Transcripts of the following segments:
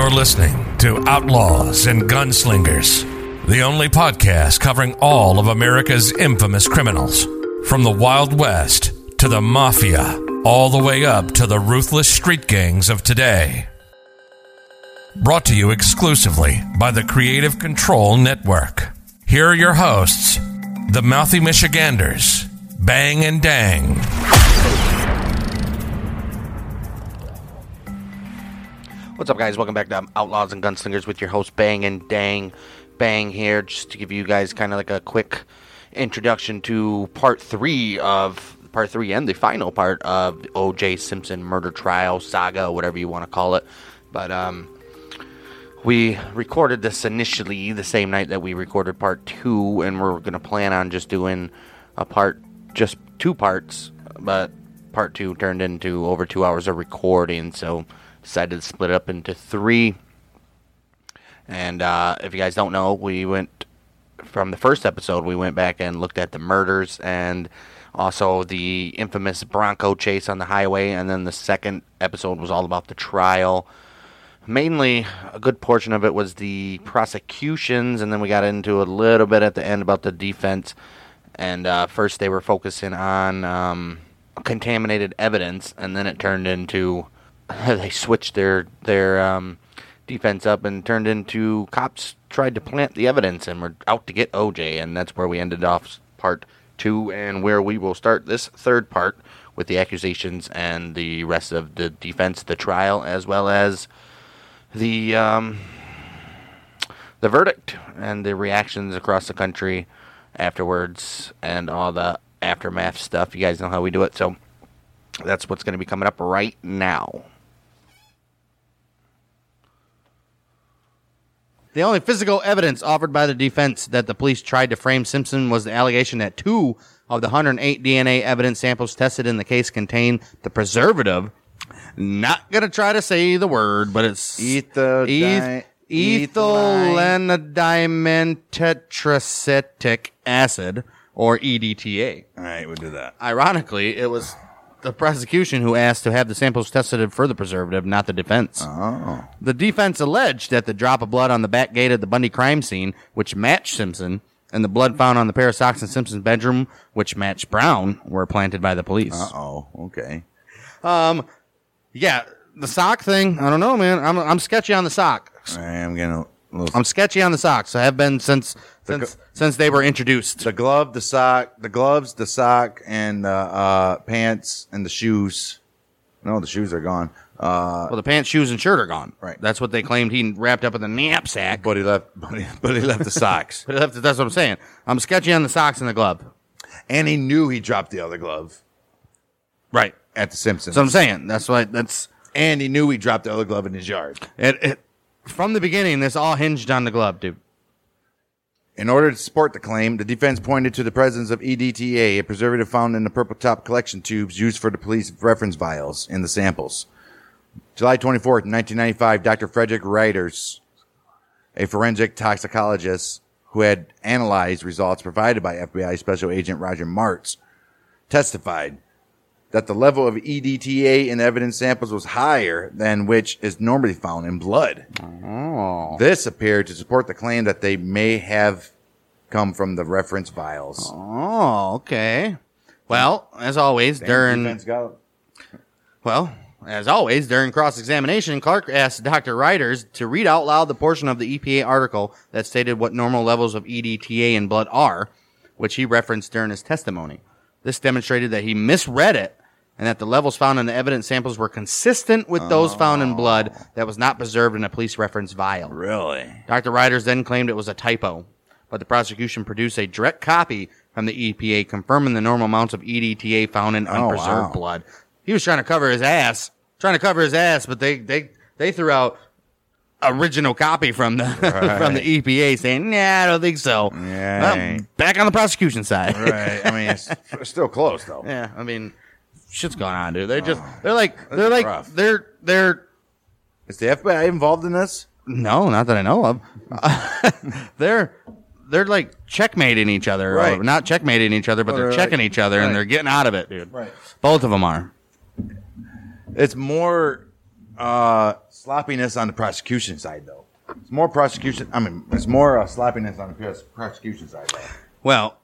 You're listening to Outlaws and Gunslingers, the only podcast covering all of America's infamous criminals, from the Wild West to the Mafia, all the way up to the ruthless street gangs of today. Brought to you exclusively by the Creative Control Network. Here are your hosts, the Mouthy Michiganders, Bang and Dang. What's up, guys? Welcome back to Outlaws and Gunslingers with your host Bang and Dang. Bang here, just to give you guys kind of like a quick introduction to part three of part three and the final part of O.J. Simpson murder trial saga, whatever you want to call it. But um, we recorded this initially the same night that we recorded part two, and we're gonna plan on just doing a part, just two parts, but part two turned into over two hours of recording, so decided to split it up into three. And uh, if you guys don't know, we went from the first episode, we went back and looked at the murders and also the infamous Bronco chase on the highway. And then the second episode was all about the trial. Mainly, a good portion of it was the prosecutions, and then we got into a little bit at the end about the defense. And uh, first, they were focusing on um, contaminated evidence, and then it turned into they switched their their um, defense up and turned into cops tried to plant the evidence and were out to get OJ, and that's where we ended off part two, and where we will start this third part with the accusations and the rest of the defense, the trial, as well as the um, the verdict and the reactions across the country afterwards, and all the aftermath stuff. You guys know how we do it, so that's what's going to be coming up right now. The only physical evidence offered by the defense that the police tried to frame Simpson was the allegation that two of the 108 DNA evidence samples tested in the case contained the preservative. Not gonna try to say the word, but it's Etho- eth- di- ethylenediamine tetraacetic acid, or EDTA. All right, we'll do that. Ironically, it was the prosecution who asked to have the samples tested for the preservative, not the defense. Oh. The defense alleged that the drop of blood on the back gate of the Bundy crime scene, which matched Simpson, and the blood found on the pair of socks in Simpson's bedroom, which matched Brown, were planted by the police. Uh oh. Okay. Um, yeah, the sock thing, I don't know, man. I'm, I'm sketchy on the sock. I'm getting a little. I'm sketchy on the socks. I have been since since since they were introduced. the glove, the sock, the gloves, the sock, and the uh, pants and the shoes. No, the shoes are gone. Uh, Well, the pants, shoes, and shirt are gone. Right. That's what they claimed he wrapped up in the knapsack. but he left. But he, but he left the socks, But that's that's what I'm saying. I'm sketchy on the socks and the glove. and he knew he dropped the other glove Right. at the Simpsons. What I'm saying. That's why that's and he knew he dropped the other glove in his yard. it, it. From the beginning, this all hinged on the glove, dude. In order to support the claim, the defense pointed to the presence of EDTA, a preservative found in the purple top collection tubes used for the police reference vials in the samples. July 24th, 1995, Dr. Frederic Rieders, a forensic toxicologist who had analyzed results provided by FBI Special Agent Roger Martz, testified that the level of EDTA in evidence samples was higher than which is normally found in blood. Oh. This appeared to support the claim that they may have come from the reference vials. Oh, okay. Well, as always, during got- well, as always, during cross examination, Clark asked Dr. Rieders to read out loud the portion of the EPA article that stated what normal levels of EDTA in blood are, which he referenced during his testimony. This demonstrated that he misread it and that the levels found in the evidence samples were consistent with those found in blood oh. that was not preserved in a police reference vial. Really? Dr. Rieders then claimed it was a typo, but the prosecution produced a direct copy from the EPA confirming the normal amounts of EDTA found in oh, unpreserved wow. blood. He was trying to cover his ass, trying to cover his ass, but they they they threw out original copy from the from the EPA saying, "Nah, I don't think so." Yeah. Well, back on the prosecution side. Right. I mean, it's still close though. yeah, I mean, shit's going on, dude. They're just they're like they're like rough. they're they're Is the FBI involved in this? No, not that I know of. they're they're like checkmating each other, Right. or not checkmating each other, but they're checking each other and right. they're getting out of it, dude. Right. Both of them are. It's more uh, sloppiness on the prosecution side, though. It's more prosecution. I mean, it's more uh, sloppiness on the pros- prosecution side, though. Well,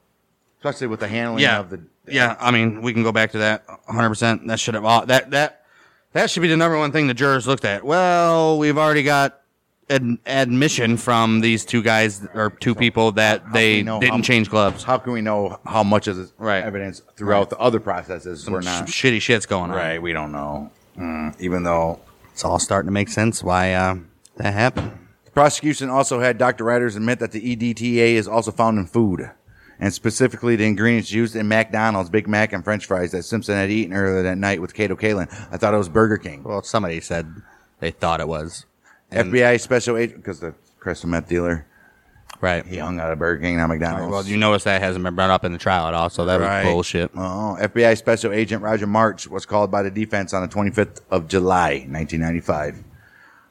Especially with the handling yeah, of the. Yeah. I mean, we can go back to that 100. percent That should have all that that that should be the number one thing the jurors looked at. Well, we've already got ad- admission from these two guys or two people that how they can we know didn't how- change gloves. How can we know how much of this Right. evidence throughout the other processes we're Sh- not? shitty shit's going on. Right, we don't know. Mm, even though It's all starting to make sense why uh, that happened. the prosecution also had Dr. Rieders admit that the EDTA is also found in food, and specifically the ingredients used in McDonald's Big Mac and French fries that Simpson had eaten earlier that night with Kato Kaelin. I thought it was Burger King. Well, somebody said they thought it was. FBI special agent because the crystal meth dealer Right. he hung out of Burger King, not McDonald's. Well, you notice that hasn't been brought up in the trial at all, so that Right. was bullshit. Oh, FBI Special Agent Roger Martz was called by the defense on the 25th of July, 1995,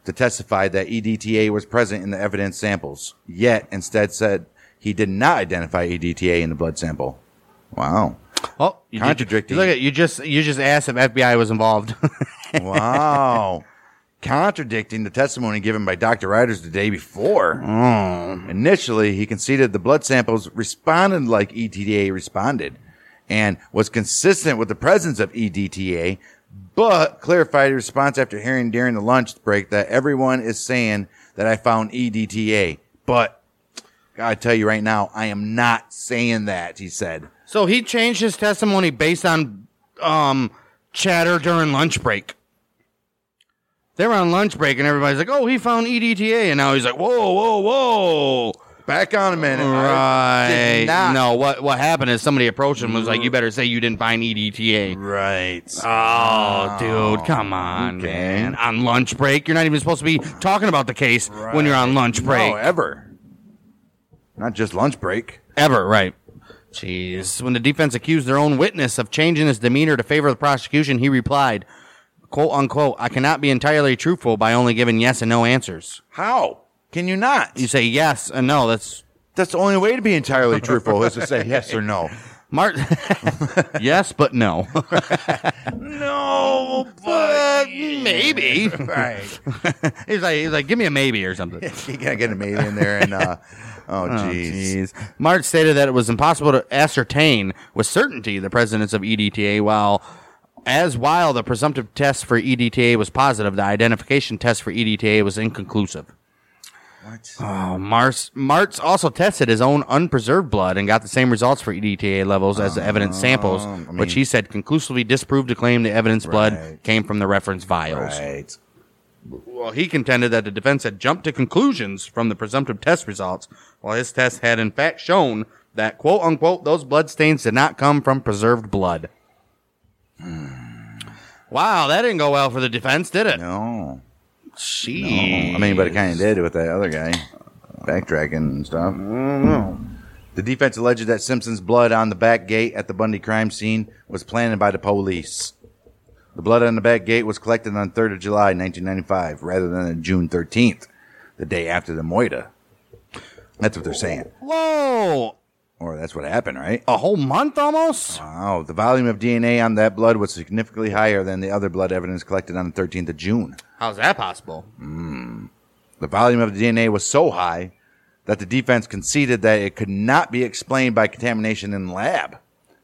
to testify that EDTA was present in the evidence samples, yet instead said he did not identify EDTA in the blood sample. Wow. Oh, you Contradicting. you look at you just you just asked if FBI was involved. Wow. Contradicting the testimony given by Dr. Rieders the day before. Mm. Initially, he conceded the blood samples responded like EDTA responded and was consistent with the presence of EDTA, but clarified his response after hearing during the lunch break that everyone is saying that I found EDTA. But I tell you right now, I am not saying that, he said. so he changed his testimony based on um chatter during lunch break. They were on lunch break and everybody's like, "Oh, he found EDTA," and now he's like, "Whoa, whoa, whoa!" Back on a minute. Right? did not- No, what what happened is somebody approached him and was like, "You better say you didn't find EDTA." Right. Oh, dude, come on, Okay. man! On lunch break, you're not even supposed to be talking about the case when you're on lunch break. No, ever. Not just lunch break. Ever, right. Jeez. When the defense accused their own witness of changing his demeanor to favor the prosecution, he replied, quote unquote, I cannot be entirely truthful by only giving yes and no answers. How? Can you not? You say yes and no. That's That's the only way to be entirely truthful is to say yes or no. Martz. yes, but no. No, but maybe. right. he's like, he's like, give me a maybe or something. you gotta get a maybe in there and uh Oh, oh jeez. Jeez. Martz stated that it was impossible to ascertain with certainty the presence of EDTA while as while the presumptive test for EDTA was positive, the identification test for EDTA was inconclusive. What? Oh, Mars Martz also tested his own unpreserved blood and got the same results for EDTA levels as the evidence um, samples, which he said conclusively disproved the claim the evidence blood Right. came from the reference vials. Right. Well, he contended that the defense had jumped to conclusions from the presumptive test results, while his test had in fact shown that quote unquote those bloodstains did not come from preserved blood. Hmm. Wow, that didn't go well for the defense, did it? No. Jeez. I mean, but it kind of did with that other guy backtracking and stuff. The defense alleged that Simpson's blood on the back gate at the Bundy crime scene was planted by the police. The blood on the back gate was collected on 3rd of July, 1995, rather than on June 13th, the day after the Moida. That's what they're saying. Whoa, Or that's what happened, right? a whole month almost. Wow. The volume of DNA on that blood was significantly higher than the other blood evidence collected on the 13th of June. How's that possible? Hmm. The volume of the DNA was so high that the defense conceded that it could not be explained by contamination in the lab.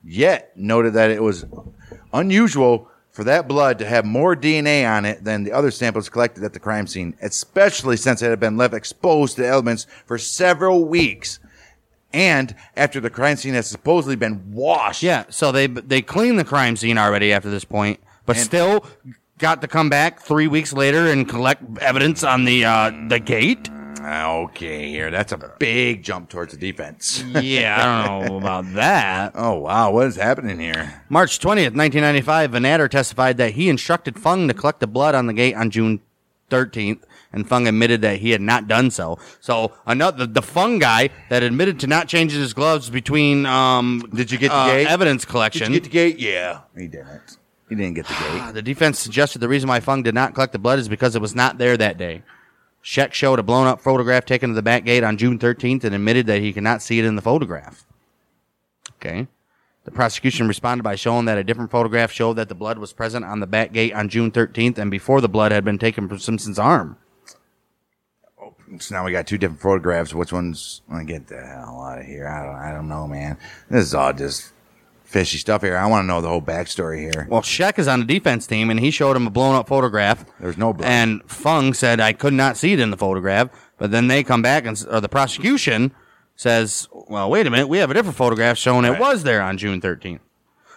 Yet noted that it was unusual for that blood to have more DNA on it than the other samples collected at the crime scene, especially since it had been left exposed to elements for several weeks. And after the crime scene has supposedly been washed. Yeah, so they they cleaned the crime scene already after this point, but And- still got to come back three weeks later and collect evidence on the uh, the gate. Okay, here. That's a big jump towards the defense. Yeah, I don't know about that. oh, wow. What is happening here? March 20th, 1995, Vannatter testified that he instructed Fung to collect the blood on the gate on June 13th, and Fung admitted that he had not done so. So another the Fung guy that admitted to not changing his gloves between um Did you get the uh, gate? evidence collection. Did you get the gate? Yeah. He didn't. He didn't get the gate. the defense suggested the reason why Fung did not collect the blood is because it was not there that day. Scheck showed a blown up photograph taken to the back gate on June 13th and admitted that he could not see it in the photograph. Okay. The prosecution responded by showing that a different photograph showed that the blood was present on the back gate on June 13th and before the blood had been taken from Simpson's arm. Oh, so now we got two different photographs. Which one's? I get the hell out of here. I don't. I don't know, man. This is all just fishy stuff here. I want to know the whole backstory here. Well, Scheck is on the defense team, and he showed him a blown up photograph. There's no blood. And Fung said, I could not see it in the photograph. But then they come back, and or the prosecution says, well, wait a minute, we have a different photograph showing it Right. was there on June 13th.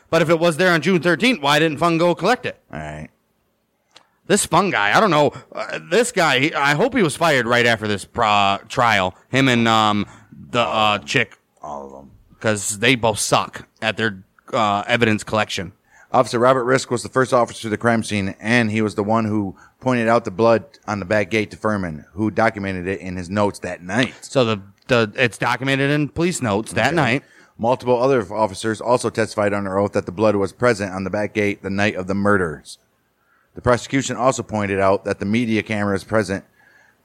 But if it was there on June 13th, why didn't Fung go collect it? All right. This Fung guy, I don't know. Uh, this guy, he, I hope he was fired right after this pro- trial. Him and um, the uh, chick, All of them. Because they both suck at their uh, evidence collection. Officer Robert Riske was the first officer to the crime scene, and he was the one who pointed out the blood on the back gate to Fuhrman, who documented it in his notes that night. So the, the it's documented in police notes that night. Multiple other officers also testified under oath that the blood was present on the back gate the night of the murders. The prosecution also pointed out that the media cameras present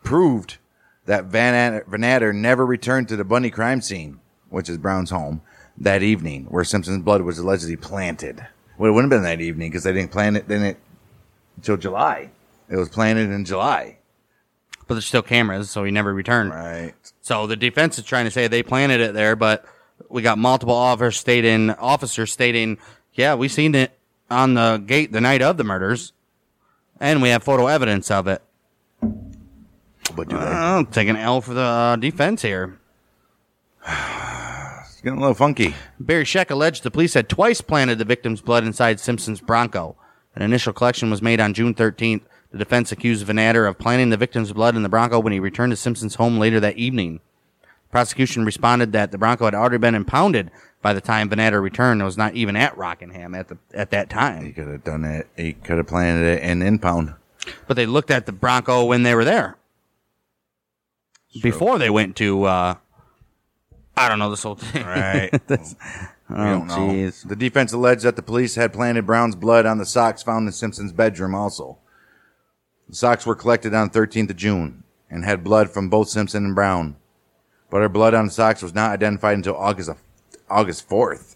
proved that Van Vannatter never returned to the Bundy crime scene, which is Brown's home, that evening, where Simpson's blood was allegedly planted. Well, it wouldn't have been that evening because they didn't plant it then it until July. It was planted in July. But there's still cameras, so he never returned. Right. So the defense is trying to say they planted it there, but we got multiple officers stating, officers stating, yeah, we seen it on the gate the night of the murders, and we have photo evidence of it. But do they? I'm taking an L for the uh, defense here. It's getting a little funky. Barry Scheck alleged the police had twice planted the victim's blood inside Simpson's Bronco. An initial collection was made on June 13th. The defense accused Vannatter of planting the victim's blood in the Bronco when he returned to Simpson's home later that evening. The Prosecution responded that the Bronco had already been impounded by the time Vannatter returned and was not even at Rockingham at the at that time. He could have done it. He could have planted it in impound. But they looked at the Bronco when they were there. Before they went to uh I don't know this whole thing. Right. We Oh, don't know. jeez. The defense alleged that the police had planted Brown's blood on the socks found in Simpson's bedroom also. The socks were collected on 13th of June and had blood from both Simpson and Brown. But her blood on the socks was not identified until August of, August 4th.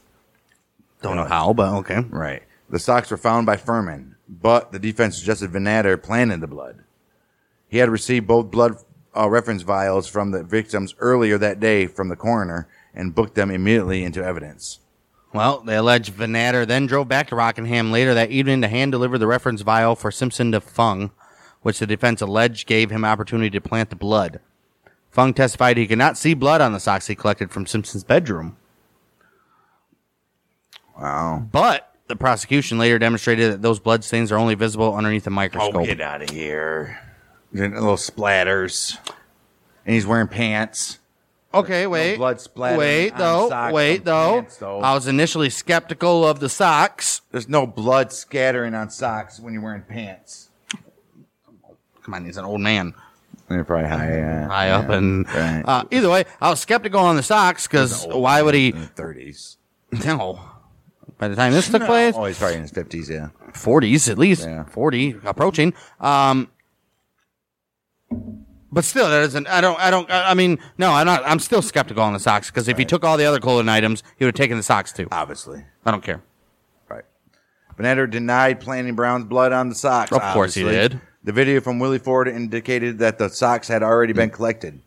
Don't know how, but okay. Right. The socks were found by Fuhrman, but the defense suggested Vannatter planted the blood. He had received both blood uh, reference vials from the victims earlier that day from the coroner and booked them immediately into evidence. Well, the alleged Vannatter then drove back to Rockingham later that evening to hand deliver the reference vial for Simpson to Fung, which the defense alleged gave him opportunity to plant the blood. Fung testified he could not see blood on the socks he collected from Simpson's bedroom, Wow. but the prosecution later demonstrated that those blood stains are only visible underneath a microscope. Oh, get out of here. Little splatters. And he's wearing pants. Okay, wait. blood splattering Wait, on though. socks Wait, though. pants, though. I was initially skeptical of the socks. There's no blood scattering on socks when you're wearing pants. Come on, he's an old man. They're probably high, uh, high up yeah, and right. uh, either way i was skeptical on the socks because why would he in the 30s. no by the time this took place Oh, he's probably in his 50s, yeah. 40s at least Yeah. 40 approaching um but still that isn't i don't i don't i mean no i'm not i'm still skeptical on the socks because if he took all the other clothing items he would have taken the socks too Obviously. i don't care Right. Vannatter denied planting Brown's blood on the socks. Of course he did. The video from Willie Ford indicated that the socks had already been collected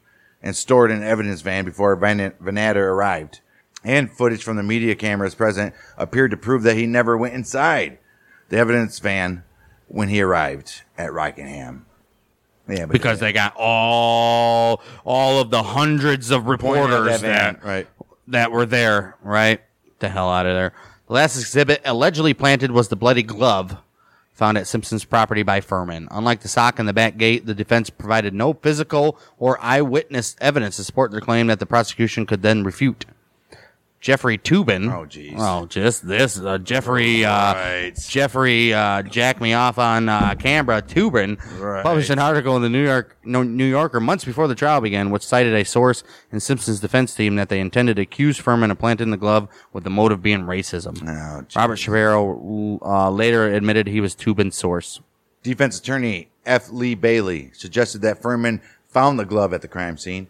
and stored in an evidence van before Van- Vannatter arrived. And footage from the media cameras present appeared to prove that he never went inside the evidence van when he arrived at Rockingham. Yeah, because they got all all of the hundreds of reporters van, that right. that were there, right? The hell out of there. The last exhibit allegedly planted was the bloody glove found at Simpson's property by Fuhrman. Unlike the sock in the back gate, the defense provided no physical or eyewitness evidence to support their claim that the prosecution could then refute. Jeffrey Toobin. Oh, jeez. Oh, just this. Uh, Jeffrey, uh, Right. Jeffrey, uh, jack me off on, uh, Canberra. Toobin Right. published an article in the New York, New Yorker months before the trial began, which cited a source in Simpson's defense team that they intended to accuse Fuhrman of planting the glove with the motive being racism. Oh. Robert Shapiro, uh, later admitted he was Toobin's source. Defense attorney F. Lee Bailey suggested that Fuhrman found the glove at the crime scene,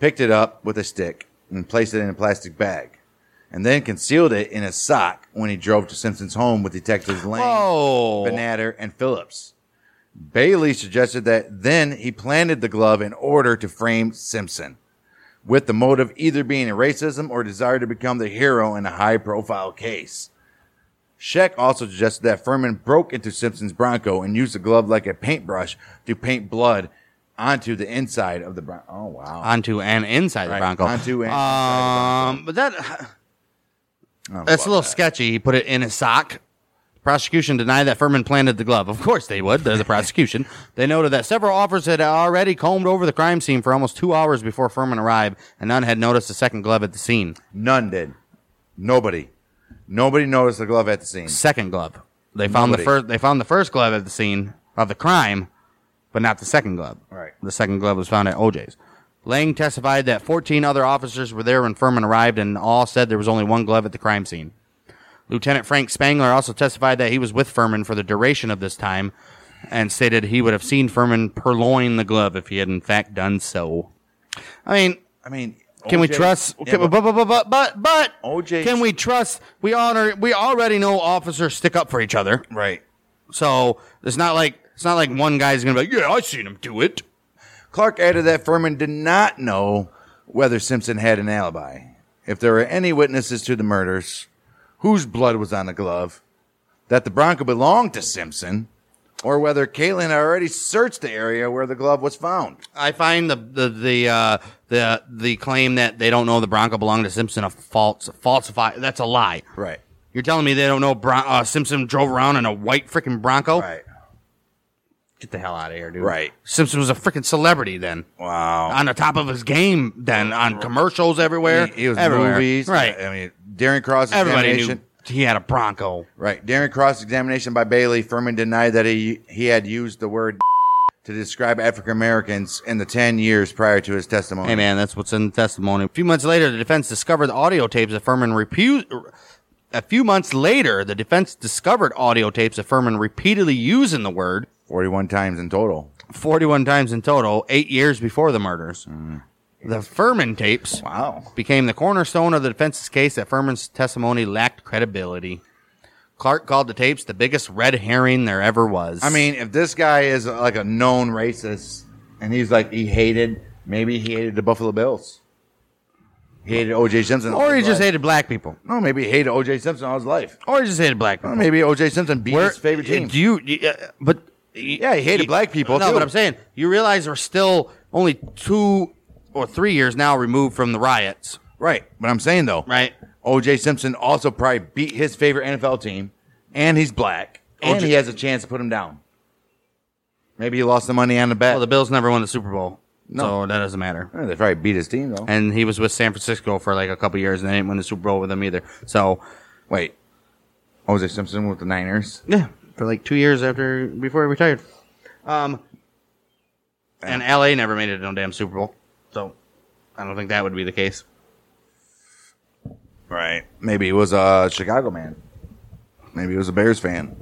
picked it up with a stick, and placed it in a plastic bag, and then concealed it in a sock when he drove to Simpson's home with detectives Lane, Oh, Vannatter, and Phillips. Bailey suggested that then he planted the glove in order to frame Simpson, with the motive either being racism or desire to become the hero in a high profile case. Scheck also suggested that Fuhrman broke into Simpson's Bronco and used the glove like a paintbrush to paint blood onto the inside of the Bronco. Oh, wow. onto and inside the Bronco. onto and inside um, but that I don't know that's a little that. sketchy. He put it in his sock. Prosecution denied that Fuhrman planted the glove. Of course they would. They're the prosecution. they noted that several officers had already combed over the crime scene for almost two hours before Fuhrman arrived, and none had noticed a second glove at the scene. None did. Nobody. Nobody noticed the glove at the scene. Second glove. They found Nobody. the first. They found the first glove at the scene of the crime, but not the second glove. Right. The second glove was found at OJ's. Lange testified that 14 other officers were there when Fuhrman arrived, and all said there was only one glove at the crime scene. Lieutenant Frank Spangler also testified that he was with Fuhrman for the duration of this time, and stated he would have seen Fuhrman purloin the glove if he had in fact done so. I mean, I mean, can we trust? Yeah, can- but, but, but, but, but, but OJ can we trust? We honor. We already know officers stick up for each other. right. So it's not like it's not like one guy's gonna be like, yeah, I seen him do it. Clark added that Fuhrman did not know whether Simpson had an alibi. If there were any witnesses to the murders, whose blood was on the glove, that the Bronco belonged to Simpson, or whether Kaelin had already searched the area where the glove was found. I find the the the uh, the the claim that they don't know the Bronco belonged to Simpson a false falsify. That's a lie. Right. You're telling me they don't know Bron- uh, Simpson drove around in a white freaking Bronco? Right. Get the hell out of here, dude. Right. Simpson was a freaking celebrity then. Wow. On the top of his game then, on commercials everywhere. He, he was everywhere. movies. Right. I mean, Darren Cross Everybody examination. knew he had a Bronco. Right. During cross examination by Bailey, Fuhrman denied that he he had used the word to describe African Americans in the 10 years prior to his testimony. Hey man, that's what's in the testimony. A few months later, the defense discovered the audio tapes that Fuhrman repu- A few months later, the defense discovered audio tapes of Fuhrman repeatedly using the word 41 times in total. 41 times in total, eight years before the murders. The Fuhrman tapes Wow. became the cornerstone of the defense's case that Fuhrman's testimony lacked credibility. Clark called the tapes the biggest red herring there ever was. I mean, if this guy is uh, like a known racist and he's like, he hated, maybe he hated the Buffalo Bills. He hated O.J. Simpson. or he just life. hated black people. No, maybe he hated O.J. Simpson all his life. Or he just hated black people. Or maybe O.J. Simpson beat Where- his favorite team. Do you? you- uh, but Yeah, he hated black people, No, too. but I'm saying you realize we're still only two or three years now removed from the riots, right. But I'm saying, though, right? O.J. Simpson also probably beat his favorite NFL team, and he's black, and he has a chance to put him down. Maybe he lost the money on the bet. Well, the Bills never won the Super Bowl, No. so that doesn't matter. Eh, they probably beat his team, though. And he was with San Francisco for like a couple years, and they didn't win the Super Bowl with him either. So Wait. O.J. Simpson with the Niners? yeah, for like two years after before he retired. Um, and LA never made it to no damn Super Bowl, so I don't think that would be the case. Right. Maybe he was a Chicago man. Maybe he was a Bears fan.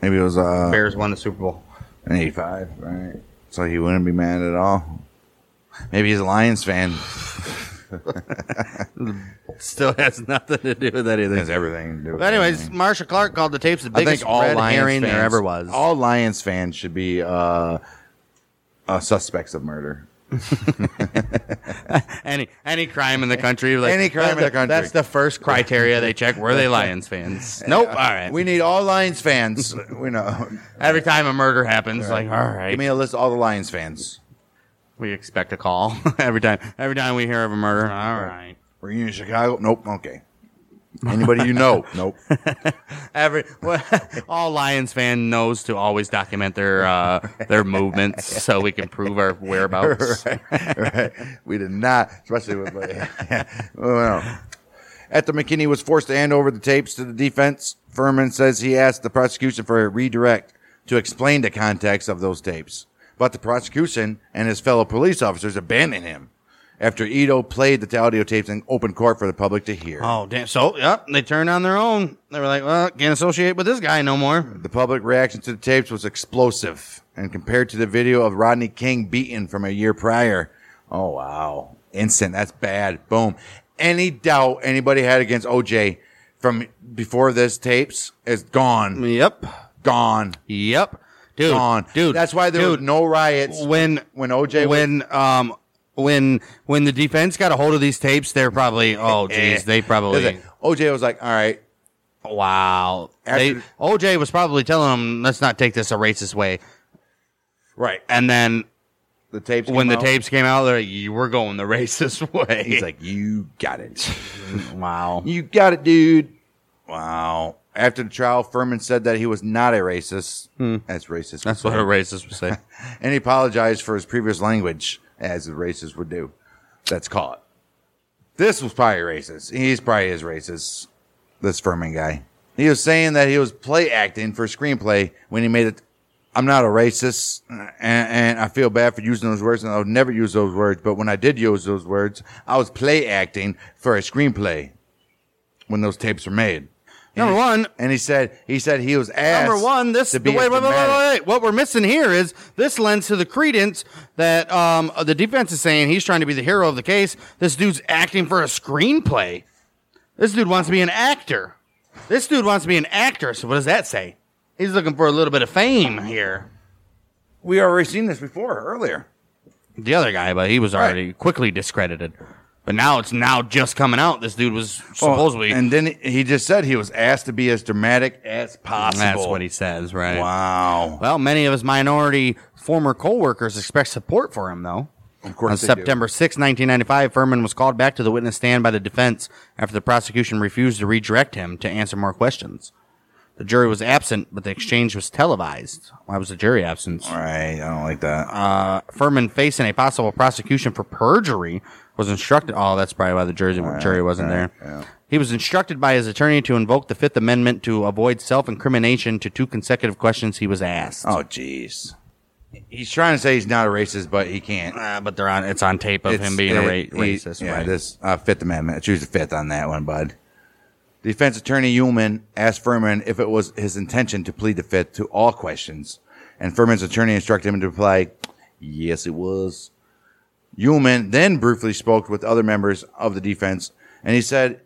Maybe it was uh, Bears won the Super Bowl. an 85, right? So he wouldn't be mad at all. Maybe he's a Lions fan. Still has nothing to do with anything. It has everything to do with But anyways, everything. Marcia Clark called the tapes the I biggest think all red Lions herring fans, there ever was. All Lions fans should be uh, uh, suspects of murder. any any crime in the country, like, Any crime in the country. That's the first criteria they check. Were they Lions fans? Nope. All right. We need all Lions fans. we know. Every time a murder happens, like all right, Give me a list of all the Lions fans. We expect a call every time. Every time we hear of a murder, all right. Were you in Chicago? Nope. Okay. Anybody you know? Nope. Every well, all Lions fan knows to always document their uh, their movements so we can prove our whereabouts. right. We did not, especially with. well, after McKinny was forced to hand over the tapes to the defense, Fuhrman says he asked the prosecution for a redirect to explain the context of those tapes. But the prosecution and his fellow police officers abandoned him after Ito played the audio tapes in open court for the public to hear. Oh damn! So yep, they turned on their own. They were like, "Well, can't associate with this guy no more." The public reaction to the tapes was explosive, and compared to the video of Rodney King beaten from a year prior, oh wow, instant. That's bad. Boom. any doubt anybody had against OJ from before this tapes is gone. Yep. Gone. Yep. Dude. Gone. Dude. That's why there dude, was no riots when when OJ was- when um when when the defense got a hold of these tapes, they're probably oh Eh. geez, they probably OJ was like, all right, wow. They, OJ was probably telling them, let's not take this a racist way. right. And then The tapes when came the out, tapes came out, they're like, "You- we're going the racist way. he's like, you got it. wow. You got it, dude. Wow. After the trial, Fuhrman said that he was not a racist. That's racist. Hmm. That's what a racist would say. and he apologized for his previous language, as a racist would do. That's caught. This was probably racist. He's probably is racist. This Fuhrman guy. He was saying that he was play acting for a screenplay when he made it. I'm not a racist, and, and I feel bad for using those words, and I would never use those words. But when I did use those words, I was play acting for a screenplay when those tapes were made. Number one, And he said he said he was asked Number one, this to wait, be wait, wait, wait, wait, wait. What we're missing here is this lends to the credence that um, the defense is saying he's trying to be the hero of the case. This dude's acting for a screenplay. This dude wants to be an actor. This dude wants to be an actor. So what does that say? He's looking for a little bit of fame here. We already seen this before earlier. The other guy, but he was Right. already quickly discredited. But now it's now just coming out. This dude was supposedly. and then he just said he was asked to be as dramatic as possible. that's what he says, right? Wow. Well, many of his minority former co-workers expressed support for him, though. Of course On they do. September 6, 1995, Fuhrman was called back to the witness stand by the defense after the prosecution refused to redirect him to answer more questions. The jury was absent, but the exchange was televised. Why was the jury absent? All right, I don't like that. Uh, Fuhrman, facing a possible prosecution for perjury, was instructed. Oh, that's probably why the jury, jury wasn't there. yeah. He was instructed by his attorney to invoke the Fifth Amendment to avoid self incrimination to two consecutive questions he was asked. oh, jeez. He's trying to say he's not a racist, but he can't. Uh, but they're on. It's on tape of It's- him being a it- ra- he- racist. Yeah, right? this uh, Fifth Amendment. Choose the fifth on that one, bud. Defense attorney Uelmen asked Fuhrman if it was his intention to plead the fifth to all questions, and Fuhrman's attorney instructed him to reply, "Yes, it was." Uelmen then briefly spoke with other members of the defense, and he said,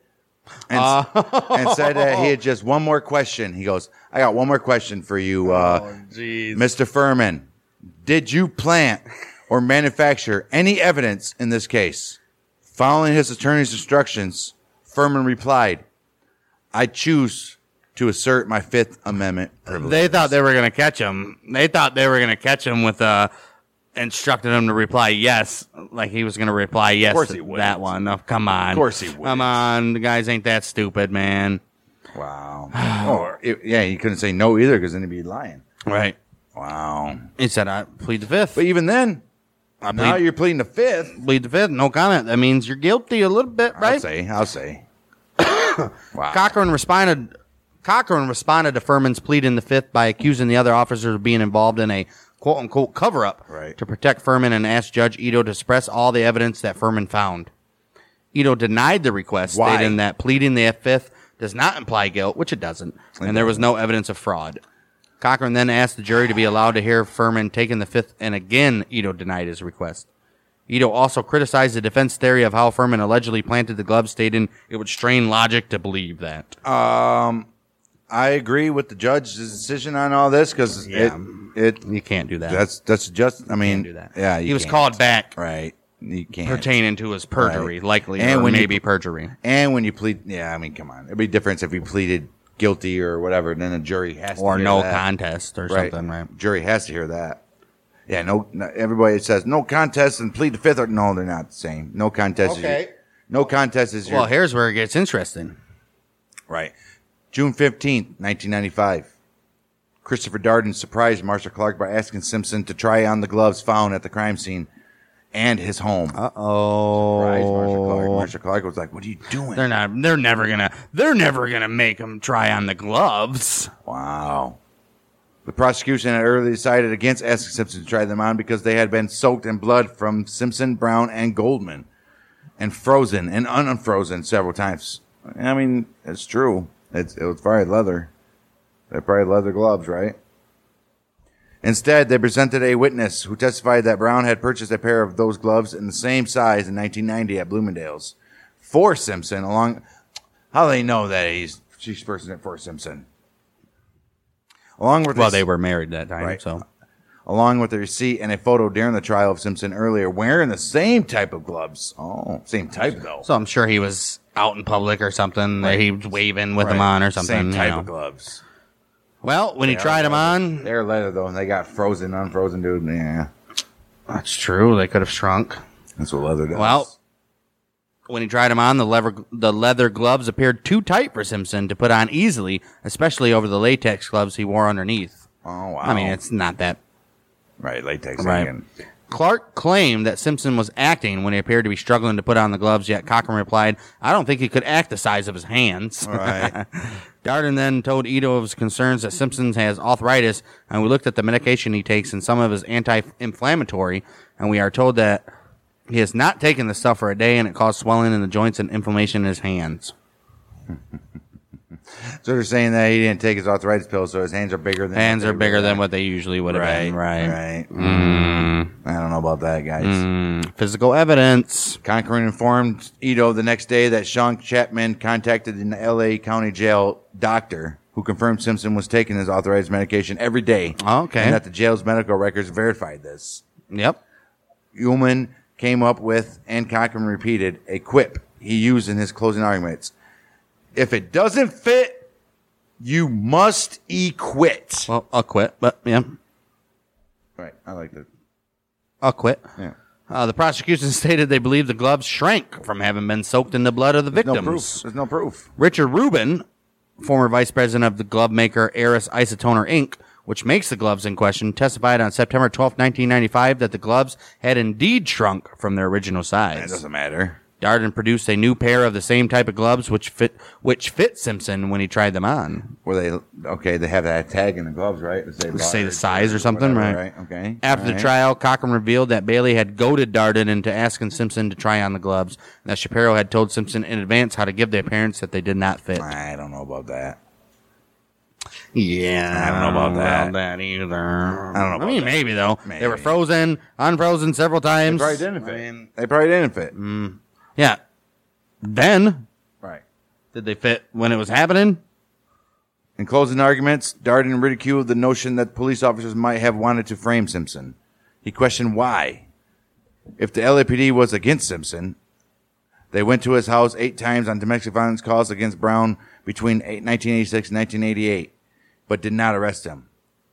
and, and said that he had just one more question. He goes, "I got one more question for you, uh, Mr. Fuhrman. Did you plant or manufacture any evidence in this case?" Following his attorney's instructions, Fuhrman replied, "I choose to assert my Fifth Amendment privilege." they thought they were going to catch him. They thought they were going to catch him with uh instructed him to reply yes, like he was going to reply yes course to he wouldn't. that one. Oh, come on, Of course he wouldn't. Come on, the guys ain't that stupid, man. wow. or oh, it- yeah, he couldn't say no either because then he'd be lying. Right? Wow. He said, "I plead the fifth. But even then, I now plead, you're pleading the fifth. plead the fifth. No comment. That means you're guilty a little bit, right? I'll right?" say. I'll say. wow. Cochran responded. Cochran responded to Fuhrman's plead in the fifth by accusing the other officers of being involved in a quote unquote cover up Right. to protect Fuhrman and asked Judge Ito to suppress all the evidence that Fuhrman found. Ito denied the request, Why? stating that pleading the fifth does not imply guilt, which it doesn't, and there was no evidence of fraud. Cochran then asked the jury to be allowed to hear Fuhrman taking the fifth, and again Ito denied his request. Ito also criticized the defense theory of how Fuhrman allegedly planted the glove, stating it would strain logic to believe that. Um, I agree with the judge's decision on all this because Yeah. it, it You can't do that. that's that's just. I mean, do that. yeah, you he was can't. called back right. You can't. pertaining to his perjury, Right. likely, And or when you- maybe perjury. And when you plead, yeah, I mean, come on, it'd be different if you pleaded guilty or whatever. Then a jury has Or to hear no that. contest or Right. something, right? Jury has to hear that. Yeah, no, no. Everybody says no contest and plead the fifth. Or, no, they're not the same. No contest. Is Okay. your, no contest is your Well, here's where it gets interesting. Right. June 15th, 1995. Christopher Darden surprised Marshall Clark by asking Simpson to try on the gloves found at the crime scene and his home. Uh oh. Surprised Marshall Clark. Clark was like, What are you doing? They're not. They're never gonna. They're never gonna make him try on the gloves. Wow. The prosecution had earlier decided against asking Simpson to try them on because they had been soaked in blood from Simpson, Brown, and Goldman and frozen and unfrozen several times. I mean, it's true. It's, it was probably leather. They're probably leather gloves, right? Instead, they presented a witness who testified that Brown had purchased a pair of those gloves in the same size in 1990 at Bloomingdale's. for Simpson. Along, how do they know that he's she's person it for Simpson? Along with Well, they were married that time, Right. so along with the receipt and a photo during the trial of Simpson earlier, wearing the same type of gloves. Oh, same type though. so I'm sure he was out in public or something. That he was waving with them on or something. Same you type know. of gloves. Well, when he tried them on, They're leather though, and they got frozen, unfrozen, dude. Yeah, that's true. They could have shrunk. that's what leather does. Well, when he tried them on, the leather the leather gloves appeared too tight for Simpson to put on easily, especially over the latex gloves he wore underneath. oh wow. I mean, it's not that. Right latex. Right. again. Clark claimed that Simpson was acting when he appeared to be struggling to put on the gloves, yet Cochran replied, I don't think he could act the size of his hands. Right. Darden then told Ito of his concerns that Simpson has arthritis, and we looked at the medication he takes and some of his anti-inflammatory, and we are told that he has not taken the stuff for a day, and it caused swelling in the joints and inflammation in his hands. So they're saying that he didn't take his arthritis pills, so his hands are bigger than Hands are bigger than what they usually would have Right, been. Right. right. Mm. I don't know about that, guys. Mm, physical evidence. Cochran informed Ito the next day that Shawn Chapman contacted an L.A. County Jail doctor who confirmed Simpson was taking his authorized medication every day. Okay. And that the jail's medical records verified this. Yep. Uelmen came up with, and Cochran repeated, a quip he used in his closing arguments. If it doesn't fit, you must e-quit. Well, I'll quit, but yeah, Right. I like that. I'll quit. Yeah. Uh, the prosecution stated they believe the gloves shrank from having been soaked in the blood of the No victims. proof. There's no proof. Richard Rubin, former vice president of the glove maker Aris Isotoner Inc., which makes the gloves in question, testified on September 12, 1995, that the gloves had indeed shrunk from their original size. It size. doesn't matter. Darden produced a new pair of the same type of gloves, which fit which fit Simpson when he tried them on. Were they okay? They have that tag in the gloves, right? To say, Say the size or something, whatever, right? Okay. After the All right. trial, Cochran revealed that Bailey had goaded Darden into asking Simpson to try on the gloves, and that Shapiro had told Simpson in advance how to give the appearance that they did not fit. I don't know about that. Yeah, I don't know about that. that either. I don't know I mean, that. maybe though. They were frozen, unfrozen several times. They times. probably didn't fit. they probably didn't fit. Yeah. Then Right. did they fit when it was happening? In closing arguments, Darden ridiculed the notion that police officers might have wanted to frame Simpson. He questioned why. If the LAPD was against Simpson, they went to his house eight times on domestic violence calls against Brown between 1986 and 1988, but did not arrest him.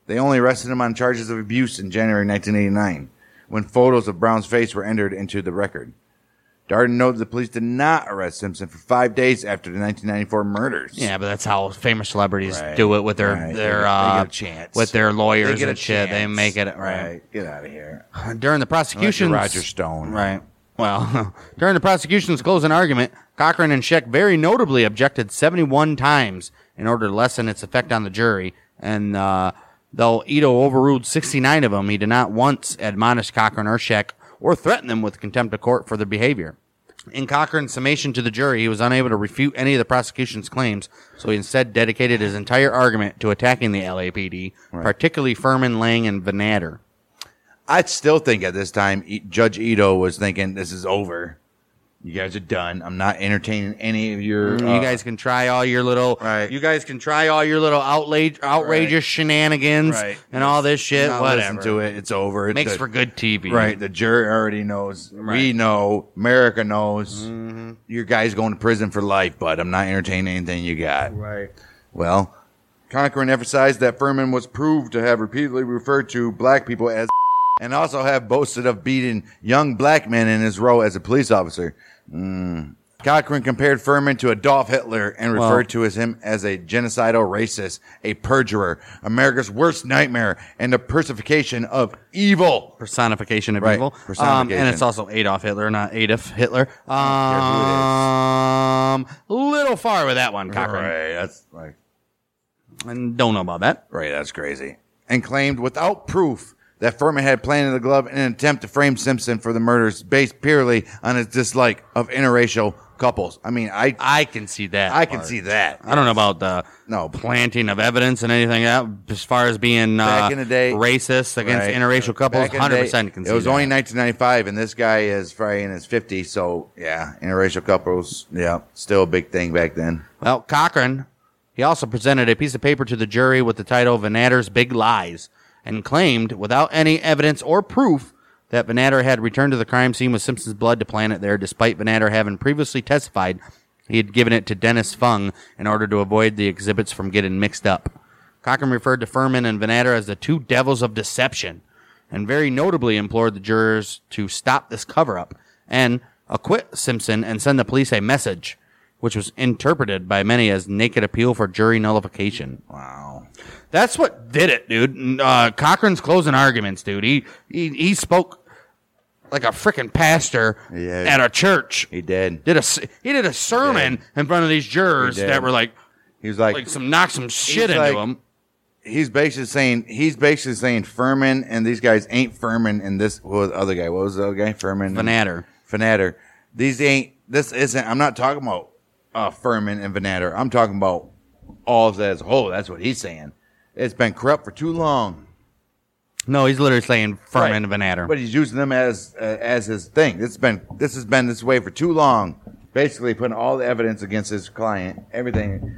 They only arrested him on charges of abuse in January 1989, when photos of Brown's face were entered into the record. Darden noted the police did not arrest Simpson for five days after the 1994 murders. Yeah, but that's how famous celebrities Right. do it with their Right. They their get- they uh, get a chance. with their lawyers They get a and shit. They chance. make it right. Get out of here. During the prosecution, Roger Stone. Right. Well, during the prosecution's closing argument, Cochran and Scheck very notably objected 71 times in order to lessen its effect on the jury. And uh, though Ito overruled 69 of them, he did not once admonish Cochran or Scheck or threaten them with contempt of court for their behavior. In Cochran's summation to the jury, he was unable to refute any of the prosecution's claims, so he instead dedicated his entire argument to attacking the LAPD, particularly Fuhrman, Lange, and Vannatter. I still think at this time, E- Judge Ito was thinking, this is over. You guys are done. I'm not entertaining any of your. you uh, guys can try all your little Right. you guys can try all your little outrage outrageous shenanigans Right. and all this shit not whatever listen to it. It's over. It- makes the- for good tv Right. The jury already knows. We know. America knows. Your guy's going to prison for life, but I'm not entertaining anything you got. right Well, Cochran emphasized that Fuhrman was proved to have repeatedly referred to black people as and also have boasted of beating young black men in his role as a police officer. Mm. Cochran compared Fuhrman to Adolf Hitler and Well- referred to as him as a genocidal racist, a perjurer, America's worst nightmare, and a personification of evil. personification of Right. evil Personification. um, and it's also adolf hitler not adolf hitler um little far with that one cochran Right, that's like and don't know about that Right, that's crazy. And claimed without proof that Fuhrman had planted the glove in an attempt to frame Simpson for the murders based purely on his dislike of interracial couples. I mean, I I can see that. I can part. see that. I don't know about the No. planting of evidence and anything else as far as being uh, Back in the day- racist against Right. interracial couples. Back in the Hundred percent can It was that. only 1995, and this guy is probably in his 50s. So yeah, interracial couples, yeah, still a big thing back then. Well, Cochran, he also presented a piece of paper to the jury with the title Van Big Lies and claimed, without any evidence or proof, that Van had returned to the crime scene with Simpson's blood to plant it there, despite Van having previously testified he had given it to Dennis Fung in order to avoid the exhibits from getting mixed up. Cochran referred to Fuhrman and Van as the two devils of deception and very notably implored the jurors to stop this cover up and acquit Simpson and send the police a message, which was interpreted by many as naked appeal for jury nullification. Wow. That's what did it, dude. Uh, Cochran's closing arguments, dude. He he, he spoke like a freaking pastor Yeah. at a church. He did. Did a s- he did a sermon in front of these jurors He did. that were like He was like, like some knock some shit into like- them. he's basically saying he's basically saying Fuhrman and these guys ain't Fuhrman and this what was the other guy? What was the other guy? Fuhrman. and- Vannatter. These ain't. This isn't. I'm not talking about uh, Fuhrman and Vannatter. I'm talking about all of that as a whole. That's what he's saying. It's been corrupt for too long. No, he's literally saying Fuhrman Right. and Vannatter. But he's using them as uh, as his thing. This has been this has been this way for too long. Basically, putting all the evidence against his client, everything,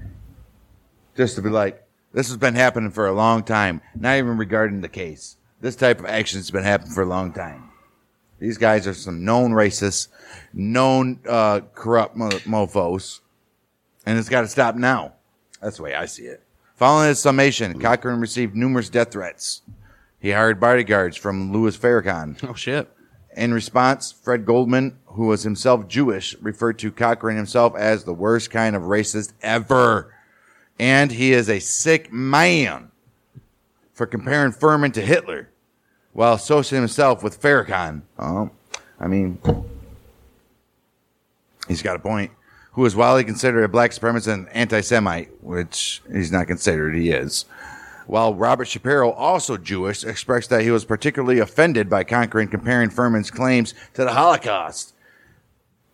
just to be like, this has been happening for a long time. Not even regarding the case. This type of action has been happening for a long time. These guys are some known racists, known uh, corrupt mo- mofo's, and it's got to stop now. That's the way I see it. Following his summation, hmm. Cochran received numerous death threats. He hired bodyguards from Louis Farrakhan. oh shit. In response, Fred Goldman, who was himself Jewish, referred to Cochran himself as the worst kind of racist ever. And he is a sick man for comparing Fuhrman to Hitler while associating himself with Farrakhan. Oh, I mean, he's got a point. Who is widely considered a black supremacist and anti Semite, which he's not considered, he is. While Robert Shapiro, also Jewish, expressed that he was particularly offended by Cochran comparing Fuhrman's claims to the Holocaust,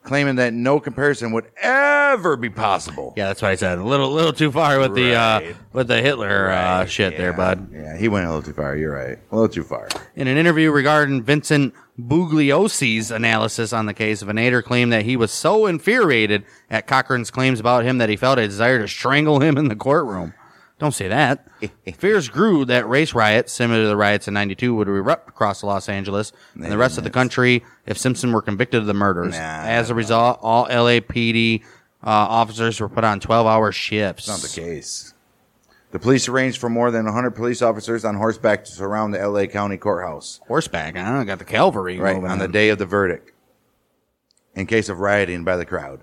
claiming that no comparison would ever be possible. Yeah, that's what I said. A little, little too far with the uh, Right. with the Hitler uh, shit there, Yeah, bud. Yeah, he went a little too far. You're right. A little too far. In an interview regarding Vincent Bugliosi's analysis on the case, of Vannatter claimed that he was so infuriated at Cochran's claims about him that he felt a desire to strangle him in the courtroom. Don't say that. Fears grew that race riots, similar to the riots in 92, would erupt across Los Angeles and the rest of the country if Simpson were convicted of the murders. Nah. As a result, all LAPD uh, officers were put on 12 hour shifts. Not the case. The police arranged for more than 100 police officers on horseback to surround the LA County courthouse. Horseback, huh? Got the cavalry right on the day of the verdict in case of rioting by the crowd.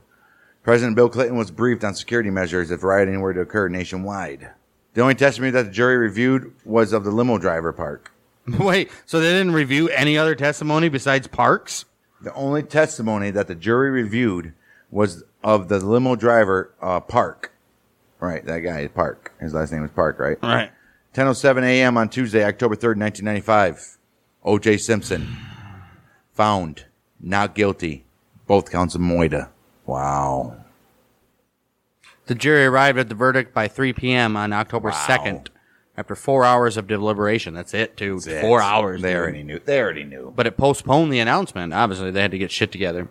President Bill Clinton was briefed on security measures if rioting were to occur nationwide. The only testimony that the jury reviewed was of the limo driver Park. Wait, so they didn't review any other testimony besides Parks? The only testimony that the jury reviewed was of the limo driver uh, Park. Right, that guy Park. His last name was Park, right? All right. 10:07 a.m. on Tuesday, October 3rd, 1995. O.J. Simpson found not guilty, both counts of moida. Wow. The jury arrived at the verdict by 3 p.m. on October 2nd after four hours of deliberation. That's it, too. Four hours. They dude. already knew. They already knew. But it postponed the announcement. Obviously, they had to get shit together.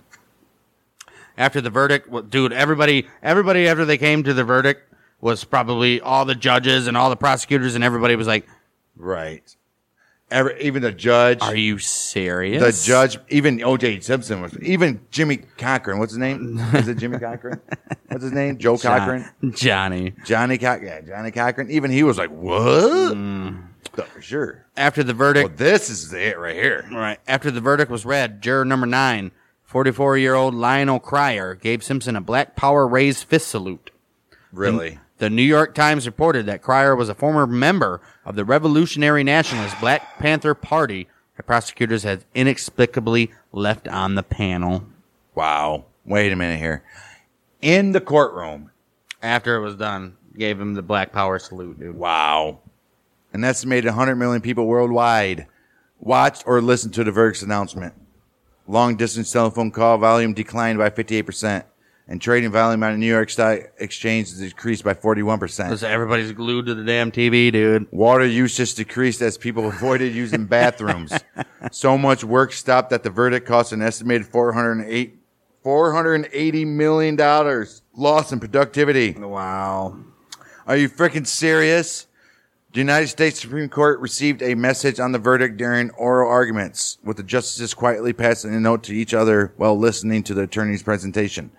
After the verdict, well, dude, everybody, everybody after they came to the verdict was probably all the judges and all the prosecutors and everybody was like, Right. Every, even the judge. "Are you serious?" the judge, even O.J. Simpson was, even Jimmy Cochran. What's his name? Is it Jimmy Cochran? What's his name? Joe John- Cochran? Johnny. Johnny Cochran. Yeah, Johnny Cochran. Even he was like, what? Mm. For sure. After the verdict, Well, this is it right here. Right. After the verdict was read, juror number nine, 44 year old Lionel Cryer, gave Simpson a Black Power raised fist salute. Really? The New York Times reported that Cryer was a former member of the Revolutionary Nationalist Black Panther Party that prosecutors had inexplicably left on the panel. Wow. Wait a minute here. In the courtroom. After it was done, gave him the Black Power salute, dude. Wow. An estimated 100 million people worldwide watched or listened to the verdict's announcement. Long distance telephone call volume declined by 58%. And trading volume on the New York Stock Exchange decreased by 41%. Because everybody's glued to the damn TV, dude. Water usage decreased as people avoided using bathrooms. so much work stopped that the verdict cost an estimated 408 480 million dollars loss in productivity. Wow. Are you freaking serious? The United States Supreme Court received a message on the verdict during oral arguments, with the justices quietly passing a note to each other while listening to the attorney's presentation.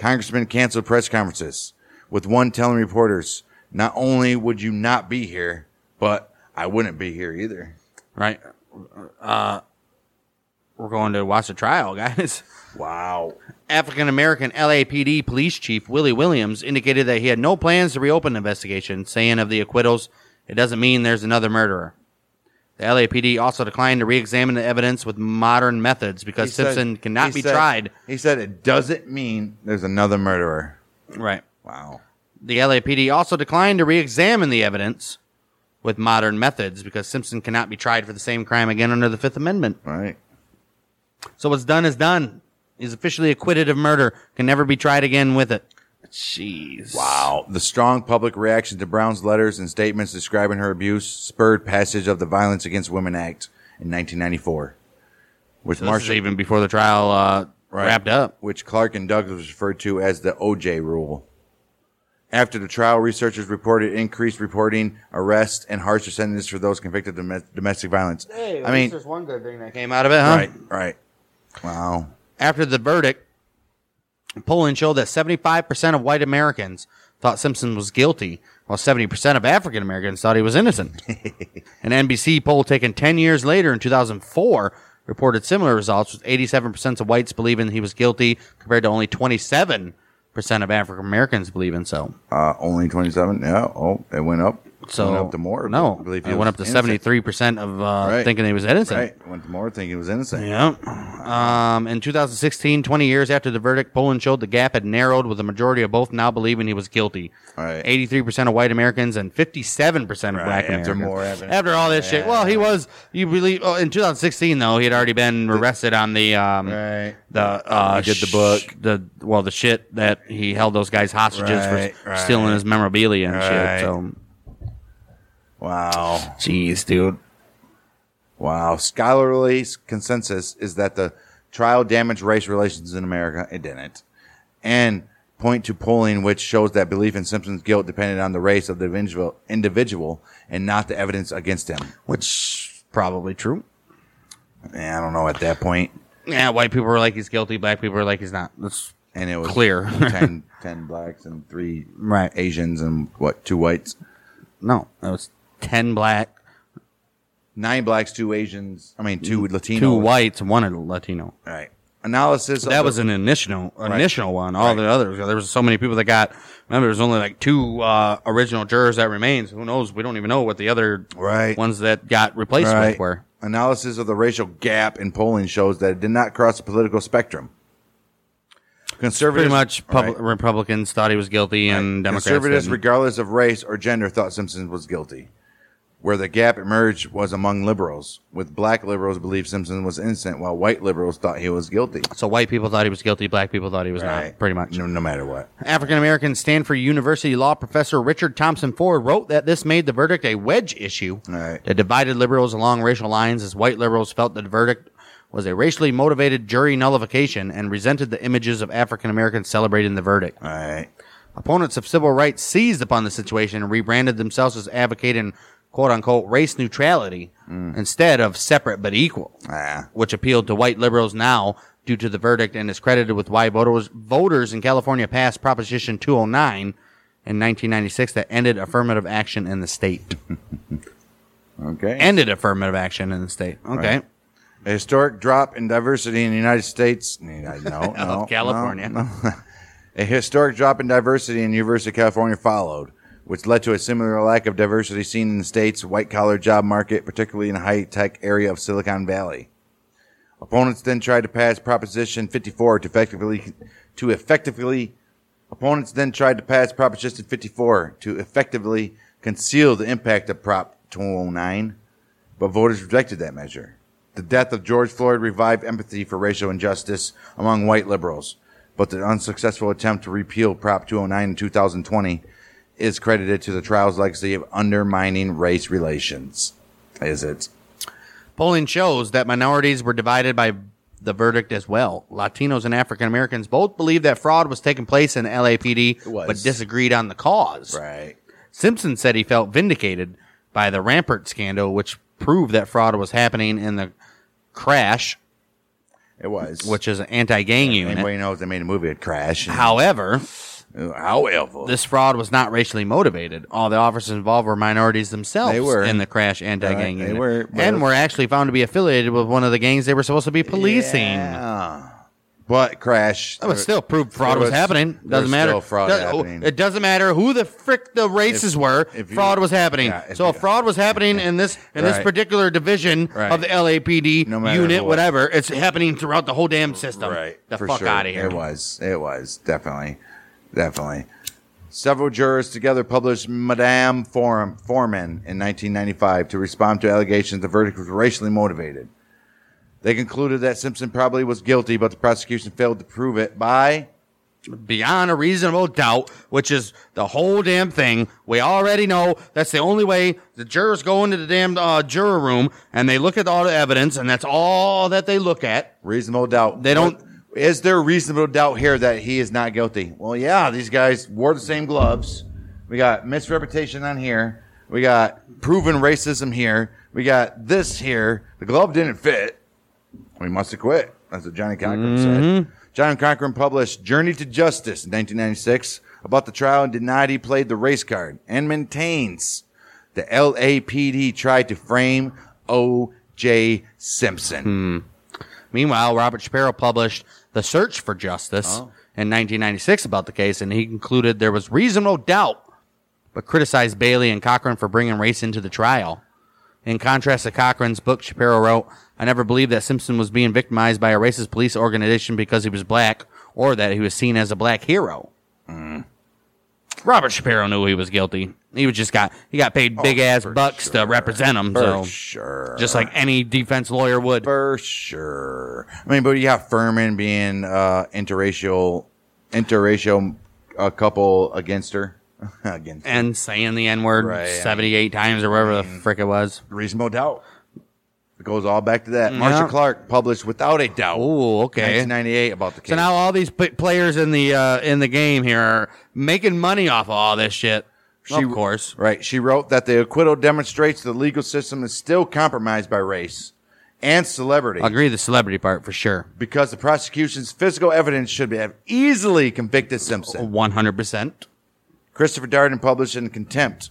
Congressmen canceled press conferences, with one telling reporters, not only would you not be here, but I wouldn't be here either. Right. Uh, we're going to watch the trial, guys. Wow. African American LAPD police chief Willie Williams indicated that he had no plans to reopen the investigation, saying of the acquittals, it doesn't mean there's another murderer. The LAPD also declined to re-examine the evidence with modern methods because He said- Simpson cannot he be said- tried. He said it doesn't mean there's another murderer. Right. Wow. The LAPD also declined to re-examine the evidence with modern methods because Simpson cannot be tried for the same crime again under the Fifth Amendment. Right. So what's done is done. He's officially acquitted of murder. Can never be tried again with it. Jeez. Wow. The strong public reaction to Brown's letters and statements describing her abuse spurred passage of the Violence Against Women Act in 1994, which So this is Marshall even before the trial uh, Right. wrapped up. which Clark and Douglas referred to as the OJ rule. After the trial, researchers reported increased reporting, arrests, and harsher sentences for those convicted of dom- domestic violence. Hey, I mean, there's one good thing that came out of it, huh? right, right. Wow. After the verdict, polling showed that 75% of white Americans thought Simpson was guilty, while 70% of African Americans thought he was innocent. An NBC poll taken 10 years later in 2004 reported similar results, with 87% of whites believing he was guilty, compared to only 27% of African Americans believing so. Uh, only 27. Yeah. Oh, it went up. So went up to more. No, I believe he it went up to seventy three percent of uh, Right. thinking he was innocent. Right. Went to more thinking he was innocent. Yeah. Um, in 2016, 20 years after the verdict, polling showed the gap had narrowed, with the majority of both now believing he was guilty. Right. 83% of white Americans and 57% of black after Americans. more evidence. After all this shit. Well, he was, you believe, oh, in 2016, though, he had already been arrested on the, um, Right. the, uh, He did the sh- book. the, well, the shit that he held those guys hostages Right, for stealing his memorabilia and shit. So, Wow. jeez, dude. Wow. Scholarly consensus is that the trial damaged race relations in America. It didn't. And point to polling which shows that belief in Simpson's guilt depended on the race of the individual, individual and not the evidence against him. Which, probably true. Eh, I don't know at that point. Yeah, white people were like he's guilty, black people were like he's not. That's And it was Clear. 10, 10 blacks and three Right. Asians and what, two whites? no, that was ten black, Nine blacks, two Asians. I mean, two Latinos. two whites, one a Latino. Right. Analysis. of That the- was an initial initial one. All the others, there was so many people that got. Remember, there's only like two uh, original jurors that remains. Who knows? We don't even know what the other Right. ones that got replaced Right. with were. Analysis of the racial gap in polling shows that it did not cross the political spectrum. Conservatives, Pretty much, Right. Republicans thought he was guilty, and Democrats conservatives, didn't. regardless of race or gender, thought Simpson was guilty. Where the gap emerged was among liberals, with black liberals believed Simpson was innocent, while white liberals thought he was guilty. so white people thought he was guilty, black people thought he was not. Pretty much. no, no matter what. African American Stanford University law professor Richard Thompson Ford wrote that this made the verdict a wedge issue Right. that divided liberals along racial lines as white liberals felt that the verdict was a racially motivated jury nullification and resented the images of African Americans celebrating the verdict. All right. Opponents of civil rights seized upon the situation and rebranded themselves as advocating quote unquote race neutrality instead of separate but equal Ah. which appealed to white liberals now due to the verdict and is credited with why voters, voters in California passed Proposition 209 in 1996 that ended affirmative action in the state. Okay. ended affirmative action in the state. Okay. Right. A historic drop in diversity in the United States. No, no, California. no, no. A historic drop in diversity in the University of California followed, which led to a similar lack of diversity seen in the state's white collar job market, particularly in the high tech area of Silicon Valley. Opponents then tried to pass Proposition 54 to effectively, to effectively, opponents then tried to pass Proposition 54 to effectively conceal the impact of Prop 209 but voters rejected that measure. The death of George Floyd revived empathy for racial injustice among white liberals, but the unsuccessful attempt to repeal Prop 209 in 2020 is credited to the trial's legacy of undermining race relations. Is it? Polling shows that minorities were divided by the verdict as well. Latinos and African Americans both believed that fraud was taking place in LAPD, but disagreed on the cause. Right. Simpson said he felt vindicated by the Rampart scandal, which proved that fraud was happening in the crash, It was. which is an anti-gang unit. Anybody knows they made a movie at Crash. However, However. this fraud was not racially motivated. All the officers involved were minorities themselves They were. in the crash anti-gang Right, they unit, were, and were actually found to be affiliated with one of the gangs they were supposed to be policing. Yeah. But Crash. That would still prove fraud there was, happening. Doesn't matter. fraud Does- happening. It doesn't matter who the frick the races If- were. if you- fraud was happening. Yeah, so you- if fraud was happening in this in this particular division Right. of the LAPD No unit, what. whatever, it's happening throughout the whole damn system. Right. The for fuck sure. out of here. It was. It was. Definitely. Definitely. Several jurors together published Madame Forum, Foreman in 1995 to respond to allegations the verdict was racially motivated. They concluded that Simpson probably was guilty, but the prosecution failed to prove it by Beyond a reasonable doubt, which is the whole damn thing. We already know that's the only way the jurors go into the damn uh, juror room and they look at all the evidence, and that's all that they look at. reasonable doubt. They don't- Is there reasonable doubt here that he is not guilty? Well, yeah, these guys wore the same gloves. We got misreputation on here. We got proven racism here. We got this here. The glove didn't fit. We must have quit. That's what Johnny Cochran said. Mm-hmm. John Cochran published Journey to Justice in 1996 about the trial and denied he played the race card and maintains the LAPD tried to frame O.J. Simpson. Hmm. Meanwhile, Robert Shapiro published The Search for Justice oh. in 1996 about the case, and he concluded there was reasonable doubt, but criticized Bailey and Cochran for bringing race into the trial. In contrast to Cochran's book, Shapiro wrote, I never believed that Simpson was being victimized by a racist police organization because he was black or that he was seen as a black hero. Mm. Robert Shapiro knew he was guilty. He was just got he got paid big ass for bucks to represent him. For so sure. just like any defense lawyer would. for sure. I mean, but you have Fuhrman being uh, interracial, interracial uh, couple against her. against her. and saying the N word Right, I mean- 78 times or whatever the frick it was. reasonable doubt. It goes all back to that. Marcia Yeah. Clark published without a doubt. Oh, okay. 1998 about the case. So now all these p- players in the uh, in the game here are making money off of all this shit. She- of course. Right. She wrote that the acquittal demonstrates the legal system is still compromised by race and celebrity I agree the celebrity part for sure. because the prosecution's physical evidence should have easily convicted Simpson. 100%. Christopher Darden published in Contempt.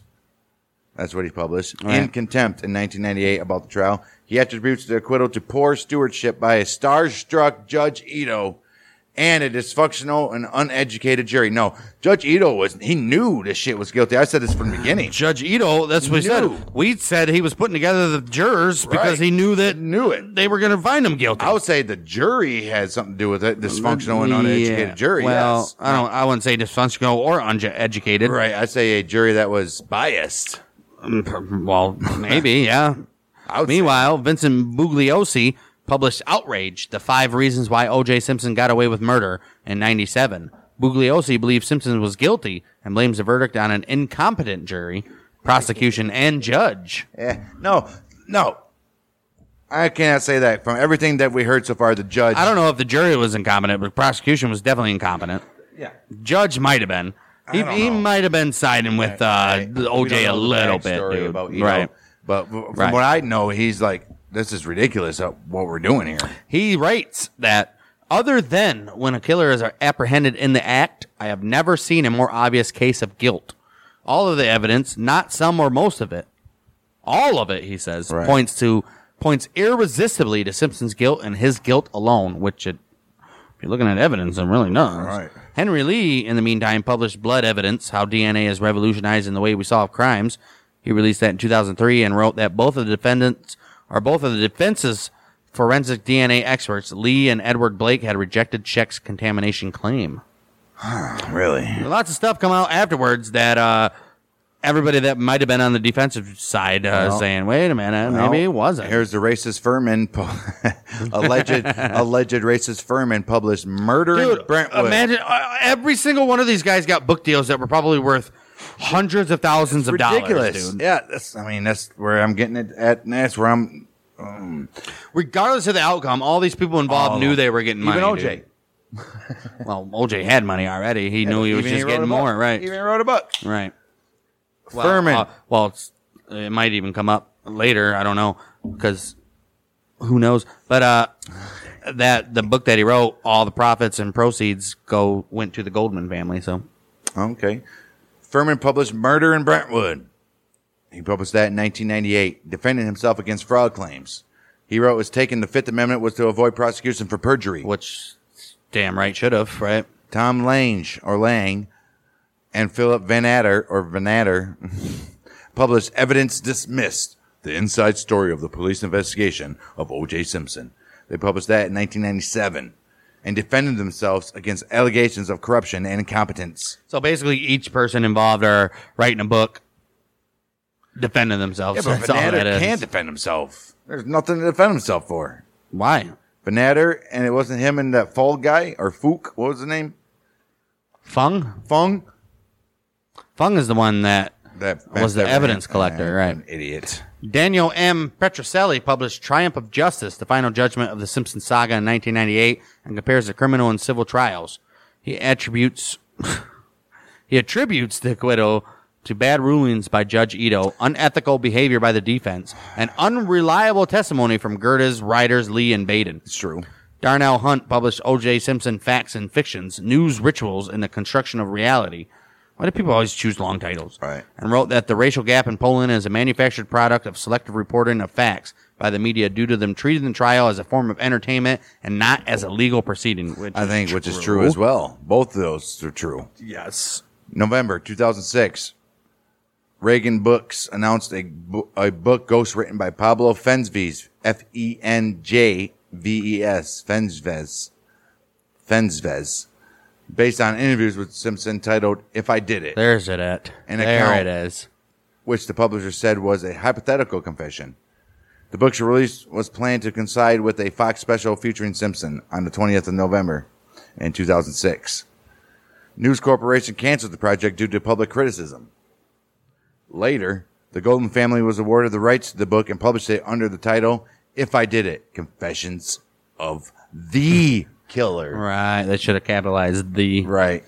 That's what he published. In Contempt in 1998 about the trial. He attributes the acquittal to poor stewardship by a starstruck Judge Ito and a dysfunctional and uneducated jury. No, Judge Ito was, he knew this shit was guilty. I said this from the beginning. Judge Ito, that's what he Knew. said. We said he was putting together the jurors because Right. he knew that Knew it. they were going to find him guilty. I would say the jury had something to do with it. Dysfunctional and uneducated Yeah. jury. Well, yes. I don't. I wouldn't say dysfunctional or uneducated. Right. I'd say a jury that was biased. Um, well, maybe, yeah. Would say- Meanwhile, Vincent Bugliosi published Outrage, the five reasons why O.J. Simpson got away with murder in 97. Bugliosi believes Simpson was guilty and blames the verdict on an incompetent jury, prosecution, and judge. Eh, no, no. I cannot say that. From everything that we heard so far, the judge. I don't know if the jury was incompetent, but prosecution was definitely incompetent. Yeah. Judge might have been. He, he might have been siding with uh, Right. OJ a little bit, dude. About right. But from Right. what I know, he's like, this is ridiculous uh, what we're doing here. He writes that other than when a killer is apprehended in the act, I have never seen a more obvious case of guilt. All of the evidence, not some or most of it, all of it, he says, Right. points to points irresistibly to Simpson's guilt and his guilt alone, which it if you're looking at evidence, it really not. Right. Henry Lee, in the meantime, published Blood Evidence, How DNA is Revolutionizing the Way We Solve Crimes. He released that in 2003 and wrote that both of the defendants, or both of the defense's forensic DNA experts, Lee and Edward Blake, had rejected Scheck's contamination claim. Really? Lots of stuff come out afterwards that uh, everybody that might have been on the defensive side uh, Well, saying, "Wait a minute, maybe it wasn't." Here's the racist Fuhrman, pu- alleged alleged racist Fuhrman published murder Dude, Brentwood. imagine uh, every single one of these guys got book deals that were probably worth hundreds of thousands of dollars, dude. Yeah, that's. I mean, that's where I'm getting it at. and That's where I'm. Regardless of the outcome, all these people involved knew they were getting money. Even OJ. dude. Well, OJ had money already. He knew he was Even just wrote a getting book. more, right? He even wrote a book. Right. Well, Fuhrman. uh, well, it's, it might even come up later. I don't know because who knows. But uh, that the book that he wrote, all the profits and proceeds go went to the Goldman family. So Okay. Fuhrman published Murder in Brentwood. He published that in 1998, defending himself against fraud claims. He wrote, was taken the Fifth Amendment was to avoid prosecution for perjury. which damn right should have right. Tom Lange, or Lang, and Philip Van Adder, or Van Adder, published Evidence Dismissed, the inside story of the police investigation of O.J. Simpson. They published that in 1997 and defended themselves against allegations of corruption and incompetence. So basically, each person involved are writing a book, defending themselves. Yeah, but That's all that is. can't defend himself. There's nothing to defend himself for. Why? Van and it wasn't him and that Fall guy, or Fook, what was the name? Fung? Fung? Fung is the one that That Was the evidence collector, right. An idiot. Daniel M. Petrocelli published Triumph of Justice, the final judgment of the Simpson saga in 1998, and compares the criminal and civil trials. He attributes he attributes the acquittal to bad rulings by Judge Ito, unethical behavior by the defense, and unreliable testimony from Gerdes, Rieders Lee, and Baden. It's true. Darnell Hunt published O.J. Simpson Facts and Fictions, News Rituals in the Construction of Reality. Why do people always choose long titles? Right. And wrote that the racial gap in polling is a manufactured product of selective reporting of facts by the media due to them treating the trial as a form of entertainment and not as a legal proceeding. Which I think, which is true as well. Both of those are true. Yes. November 2006, ReganBooks announced a, bo- a book ghostwritten by Pablo Fenjves, F E N J V E S, Fenjves, Fenjves, based on interviews with Simpson titled "If I Did It," There's it at. An there account. it is. which the publisher said was a hypothetical confession. The book's release was planned to coincide with a Fox special featuring Simpson on the 20th of November in 2006. News Corporation canceled the project due to public criticism. Later, the Goldman family was awarded the rights to the book and published it under the title If I Did It Confessions of the Killer. Right. They should have capitalized the. Right.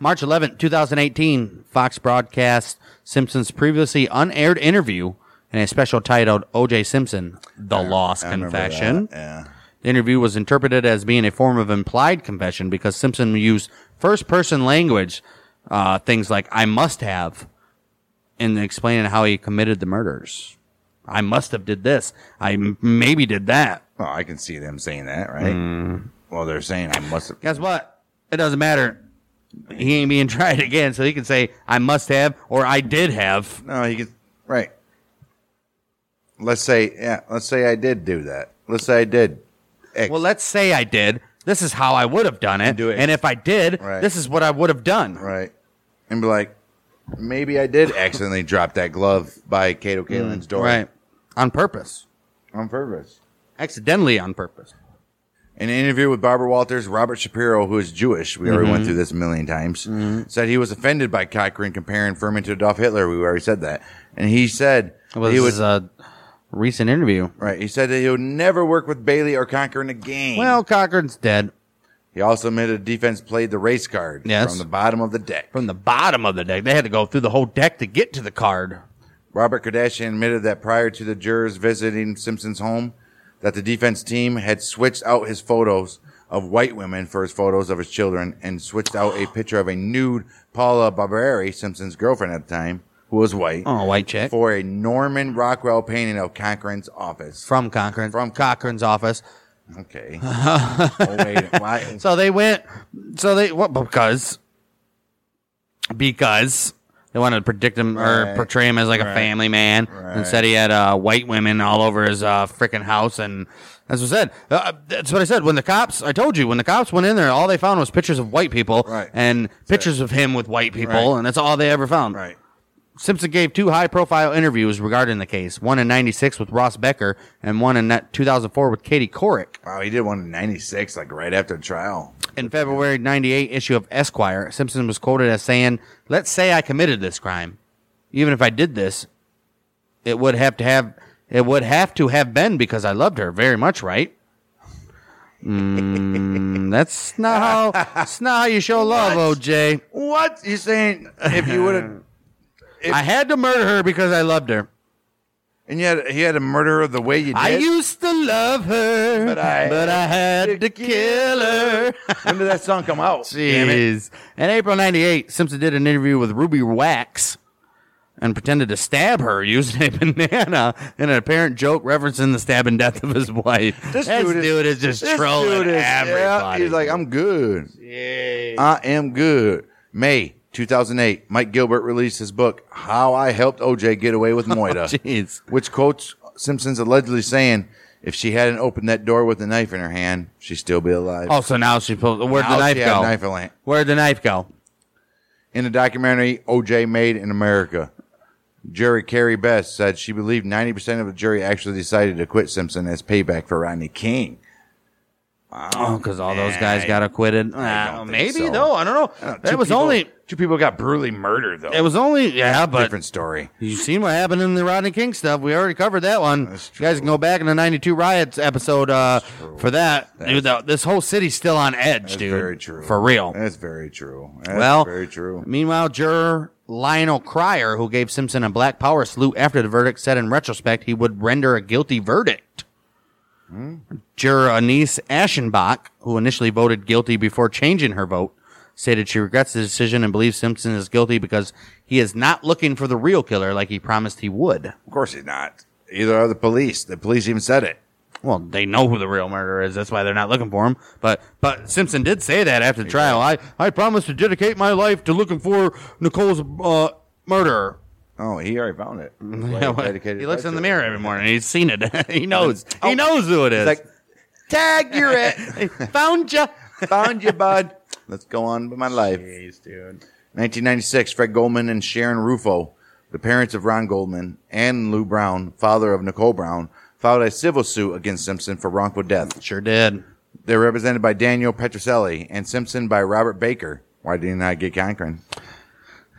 March 11, 2018, Fox broadcast Simpson's previously unaired interview in a special titled O.J. Simpson, The Lost I Confession. Yeah. The interview was interpreted as being a form of implied confession because Simpson used first person language, uh, things like I must have, in explaining how he committed the murders. I must have did this. I m- maybe did that. Well, I can see them saying that, right? Well, they're saying I must have. Guess what? It doesn't matter. He ain't being tried again, so he can say I must have or I did have. No, he can. Right. Let's say, yeah. Let's say I did do that. Let's say I did. X. Well, let's say I did. This is how I would have done it. Do it. And if I did, Right. this is what I would have done. right, and be like, maybe I did accidentally drop that glove by Kato mm, Kaelin's door, Right. On purpose. on purpose. Accidentally on purpose. In an interview with Barbara Walters, Robert Shapiro, who is Jewish, we already Mm-hmm. went through this a million times, said he was offended by Cochran comparing Fuhrman to Adolf Hitler. We already said that, and he said Well, he this is a recent interview. right. He said that he would never work with Bailey or Cochran again. Well, Cochran's dead He also admitted defense played the race card Yes. from the bottom of the deck. from the bottom of the deck. They had to go through the whole deck to get to the card. Robert Kardashian admitted that prior to the jurors visiting Simpson's home, that the defense team had switched out his photos of white women for his photos of his children and switched out a picture of a nude Paula Barbieri, Simpson's girlfriend at the time, who was white, Oh, white chick. for a Norman Rockwell painting of Cochran's office. From Cochran. From Cochran's office. Okay. oh, wait. Why? So they went. So they what? Because because they wanted to predict him or Right. portray him as like a Right. family man. Right. Instead, he had uh, white women all over his uh, freaking house, and as I said, uh, that's what I said. When the cops, I told you, when the cops went in there, all they found was pictures of white people Right. and pictures of him with white people, Right. and that's all they ever found. Right. Simpson gave two high profile interviews regarding the case one in 96 with Ross Becker and one in 2004 with Katie Couric. Wow, he did one in '96, like right after the trial. In February 98 issue of Esquire, Simpson was quoted as saying, Let's say I committed this crime. Even if I did this, it would have to have it would have to have been because I loved her very much, right? Mm, that's not how that's not how you show love, OJ. What you saying? If you would have, I had to murder her because I loved her. and yet he had to murder her the way you did. I used to love her, But I but I had to to kill her. when did that song come out? Jeez. In April 98, Simpson did an interview with Ruby Wax and pretended to stab her using a banana in an apparent joke referencing the stab and death of his wife. This This dude is- dude is just trolling dude is- yeah, everybody. he's like, I'm good. I am good. May 2008, Mike Gilbert released his book, How I Helped OJ Get Away with oh, Moida, Jeez. which quotes Simpson's allegedly saying, if she hadn't opened that door with a knife in her hand, she'd still be alive. Oh, so now she pulled. Where'd Now the knife she had a go? knife in. Where'd the knife go? In the documentary OJ Made in America, Jerry Carrie Bess said she believed 90% of the jury actually decided to quit Simpson as payback for Rodney King. Oh, because all those guys got acquitted. I Uh, maybe so. though. I don't know. Uh, It was people- only. two people got brutally murdered though. It was only. Yeah, but different story. You seen what happened in the Rodney King stuff? We already covered that one. That's You guys can go back in the '92 riots episode uh, for that. Dude, the- this whole city's still on edge, That's dude. very true. For real. That's very true. That's well, very true. Meanwhile, juror Lionel Cryer, who gave Simpson a Black Power salute after the verdict, said in retrospect he would render a guilty verdict. Juror Anise Aschenbach, who initially voted guilty before changing her vote, stated she regrets the decision and believes Simpson is guilty because he is not looking for the real killer like he promised he would. Of course he's not. Either are the police. The police even said it. Well, they know who the real murderer is. That's why they're not looking for him. But but Simpson did say that after the trial. I I promise to dedicate my life to looking for Nicole's uh, murderer. Oh, he already found it. He looks in the mirror every morning. He's seen it. he knows. Oh, he knows who it is. Like, tag, you're it. found you. Found you, bud. Let's go on with my life. dude. 1996, Fred Goldman and Sharon Rufo, the parents of Ron Goldman and Lou Brown, father of Nicole Brown, filed a civil suit against Simpson for wrongful death. Sure did. They're represented by Daniel Petrocelli and Simpson by Robert Baker. Why didn't I get Cochran?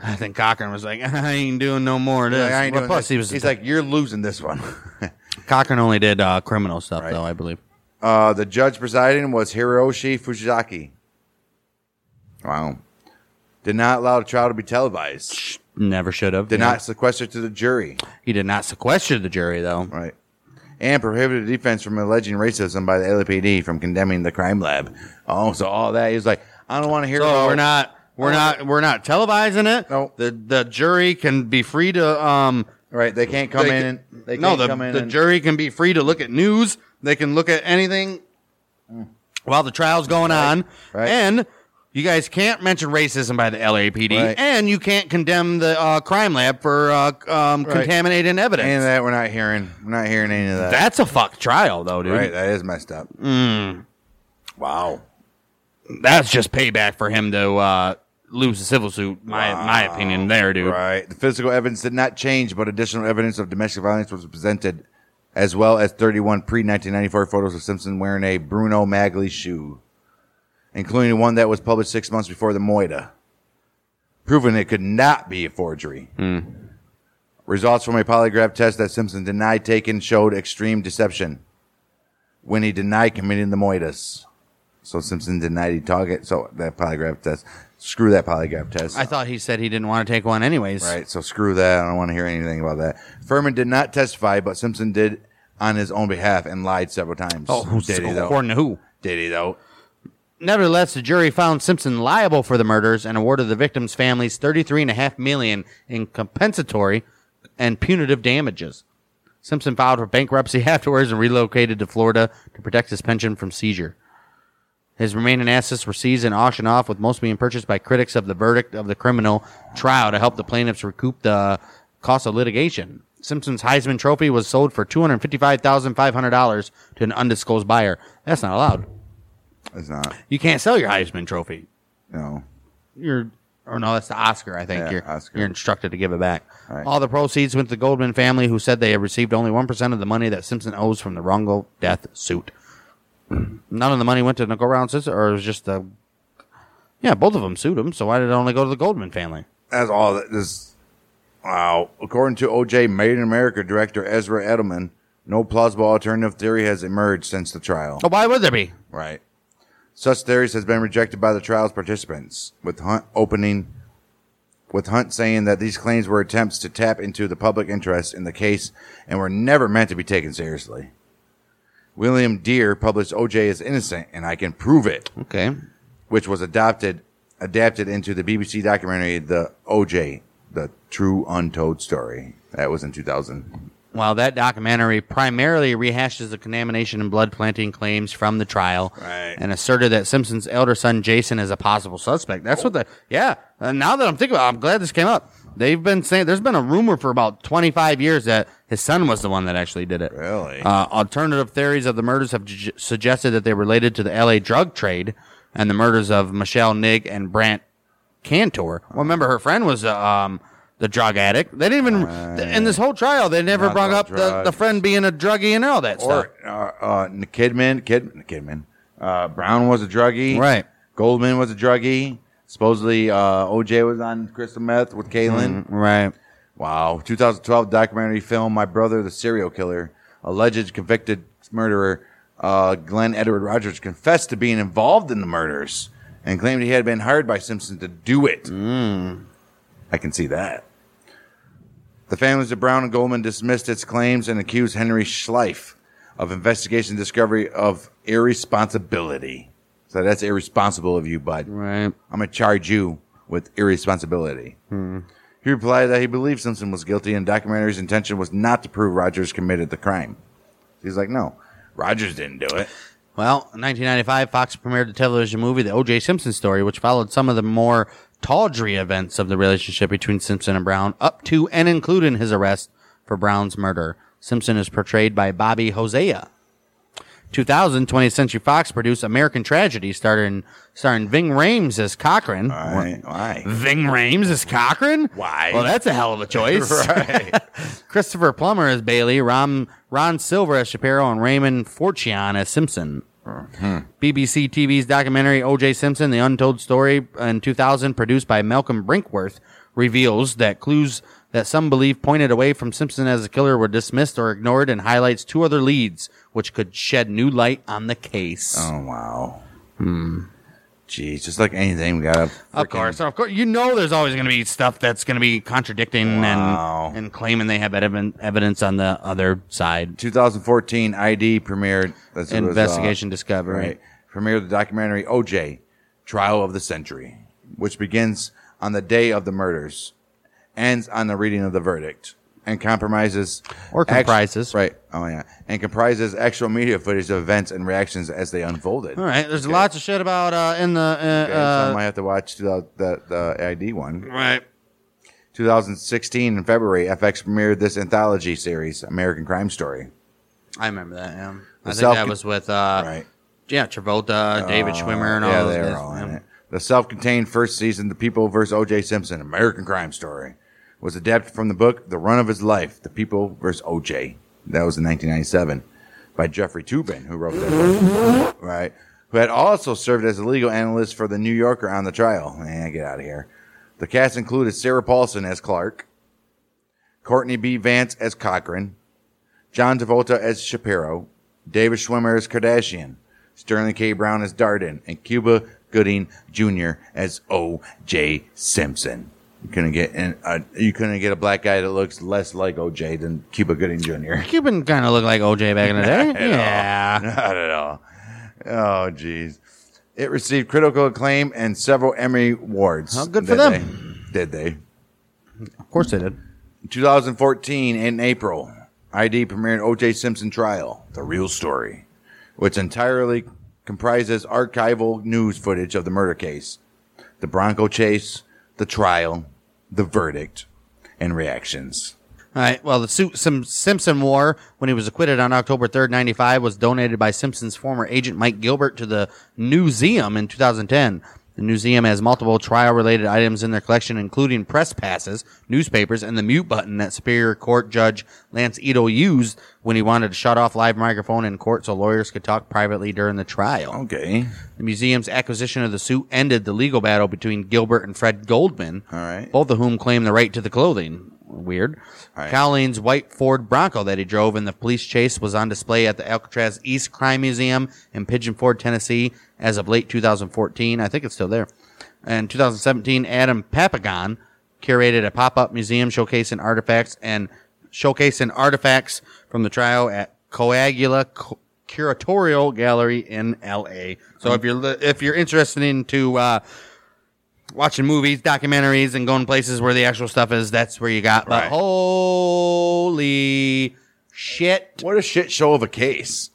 I think Cochran was like, I ain't doing no more of this. like, I ain't Well, doing plus, this. he was He's like, you're losing this one. Cochran only did uh, criminal stuff, though, I believe. Uh, the judge presiding was Hiroshi Fujisaki. Wow. Did not allow the trial to be televised. Never should have. Did Yeah. not sequester to the jury. He did not sequester the jury, though. Right. And prohibited the defense from alleging racism by the LAPD from condemning the crime lab. Oh, so all that he was like, I don't want to hear So about we're not we're not we're not televising it. No. The the jury can be free to um right. They can't come they in. can- And, they no can't the come in the and- jury can be free to look at news. They can look at anything while the trial's going on. right. And you guys can't mention racism by the LAPD, Right. and you can't condemn the uh, crime lab for uh, um, Right. contaminating evidence. Any of that we're not hearing. We're not hearing any of that. That's a fuck trial, though, dude. right. That is messed up. Mm. Wow. That's just payback for him to uh, lose the civil suit. My my opinion, there, dude. Right. The physical evidence did not change, but additional evidence of domestic violence was presented, as well as 31 pre 1994 photos of Simpson wearing a Bruno Magli shoe, including one that was published six months before the Moida, proving it could not be a forgery. Hmm. Results from a polygraph test that Simpson denied taking showed extreme deception when he denied committing the Moidas. So Simpson denied he took it. So that polygraph test, screw that polygraph test. I thought he said he didn't want to take one anyways. Right. So screw that. I don't want to hear anything about that. Fuhrman did not testify, but Simpson did on his own behalf and lied several times. Oh, who's did he though? according to who? Did he though? Nevertheless, the jury found Simpson liable for the murders and awarded the victims' families thirty-three and a half million in compensatory and punitive damages. Simpson filed for bankruptcy afterwards and relocated to Florida to protect his pension from seizure. His remaining assets were seized and auctioned off, with most being purchased by critics of the verdict of the criminal trial to help the plaintiffs recoup the cost of litigation. Simpson's Heisman Trophy was sold for two hundred fifty-five thousand five hundred dollars to an undisclosed buyer. That's not allowed. It's not. You can't sell your Heisman Trophy. No. You're or no, that's the Oscar. I think Yeah, you're Oscar. you're instructed to give it back. Right. All the proceeds went to the Goldman family, who said they had received only one percent of the money that Simpson owes from the wrongful death suit. None of the money went to Nicole Brown sister, or it was just the. Yeah, both of them sued him. So why did it only go to the Goldman family? That's all that this. Wow. According to OJ Made in America director Ezra Edelman, no plausible alternative theory has emerged since the trial. Oh, why would there be? Right. Such theories has been rejected by the trial's participants, with Hunt opening, with Hunt saying that these claims were attempts to tap into the public interest in the case and were never meant to be taken seriously. William Dear published OJ is innocent and I can prove it, Okay. which was adopted adapted into the BBC documentary The OJ, The True Untold Story. That was in 2000. While that documentary primarily rehashes the contamination and blood planting claims from the trial Right. and asserted that Simpson's elder son Jason is a possible suspect. That's what the yeah. uh, now that I'm thinking about, it, I'm glad this came up. They've been saying there's been a rumor for about 25 years that his son was the one that actually did it. Really? Uh, alternative theories of the murders have ju- suggested that they related to the L.A. drug trade and the murders of Michelle Nigg and Brant Cantor. Well, remember her friend was uh, um, the drug addict. They didn't even in this whole trial. They never Not brought up the, the friend being a druggie and all that stuff. Or uh, uh, Kidman, Kid, Kidman. Uh, Brown was a druggie. Right. Goldman was a druggie. Supposedly, uh, OJ was on crystal meth with Kaelin. Right. Wow. 2012 documentary film, My Brother the Serial Killer. Alleged convicted murderer uh, Glenn Edward Rogers confessed to being involved in the murders and claimed he had been hired by Simpson to do it. I can see that. The families of Brown and Goldman dismissed its claims and accused Henry Schleiff of investigation discovery of irresponsibility. So that's irresponsible of you, bud. Right. I'm going to charge you with irresponsibility. Hmm. He replied that he believed Simpson was guilty and documentary's intention was not to prove Rogers committed the crime. He's like, no, Rogers didn't do it. Well, in 1995, Fox premiered the television movie The O.J. Simpson Story, which followed some of the more tawdry events of the relationship between Simpson and Brown, up to and including his arrest for Brown's murder. Simpson is portrayed by Bobby Hosea. 2000, 20th Century Fox produced American Tragedy, starring, starring Ving Rhames as Cochran. Why? Why? Ving Rhames as Cochran? Why? Well, that's a hell of a choice. right. Christopher Plummer as Bailey, Ron, Ron Silver as Shapiro, and Raymond Forchion as Simpson. Mm-hmm. BBC TV's documentary O.J. Simpson: The Untold Story in 2000, produced by Malcolm Brinkworth, reveals that clues that some believe pointed away from Simpson as a killer were dismissed or ignored, and highlights two other leads which could shed new light on the case. Oh, wow. Hmm. Jeez, just like anything, we got to. Of course, of course, you know there's always going to be stuff that's going to be contradicting Wow. and and claiming they have evidence evidence on the other side. 2014 ID premiered. That's it was, uh, Investigation Discovery. Right. Premiered the documentary OJ, Trial of the Century, which begins on the day of the murders, ends on the reading of the verdict, and compromises Or act- comprises. right. Oh yeah, and comprises actual media footage of events and reactions as they unfolded. All right, there's lots of shit about uh, in the uh, Okay, so I uh, might have to watch the, the the ID one. right. 2016 in February, FX premiered this anthology series, American Crime Story. I remember that. Yeah, I think that was with uh, right. yeah Travolta, David Schwimmer, and all yeah, those they're guys. all in Yeah. it. The self-contained first season, The People vs. O.J. Simpson, American Crime Story, was adapted from the book The Run of His Life, The People vs. O.J. That was in 1997 by Jeffrey Toobin, who wrote that book, mm-hmm. right? Who had also served as a legal analyst for The New Yorker on the trial. Man, get out of here. The cast included Sarah Paulson as Clark, Courtney B. Vance as Cochran, John Travolta as Shapiro, David Schwimmer as Kardashian, Sterling K. Brown as Darden, and Cuba Gooding Jr. as O.J. Simpson. You couldn't get an, uh, you couldn't get a black guy that looks less like O.J. than Cuba Gooding Jr. Cuban kind of looked like OJ back in the day. Not at all. yeah. Not at all. Oh, jeez. It received critical acclaim and several Emmy awards. Oh, good for Did them. they? Did they? Of course they did. 2014 in April, ID premiered O.J. Simpson Trial: The Real Story, which entirely comprises archival news footage of the murder case, the Bronco chase, the trial, the verdict, and reactions. All right. Well, the suit Sim- Simpson wore when he was acquitted on October 3rd, 95 was donated by Simpson's former agent Mike Gilbert to the Museum in 2010. The museum has multiple trial related items in their collection, including press passes, newspapers, and the mute button that Superior Court Judge Lance Ito used when he wanted to shut off live microphone in court so lawyers could talk privately during the trial. Okay. The museum's acquisition of the suit ended the legal battle between Gilbert and Fred Goldman, All right. both of whom claimed the right to the clothing. Weird. All right. Cowlings' white Ford Bronco that he drove in the police chase was on display at the Alcatraz East Crime Museum in Pigeon Forge, Tennessee, as of late 2014. I think it's still there. In 2017, Adam Papagan curated a pop-up museum showcasing artifacts and showcasing artifacts from the trial at Coagula Curatorial Gallery in L.A. So if you're li- if you're interested into uh, watching movies, documentaries, and going places where the actual stuff is, that's where you got. But Right. holy shit! What a shit show of a case.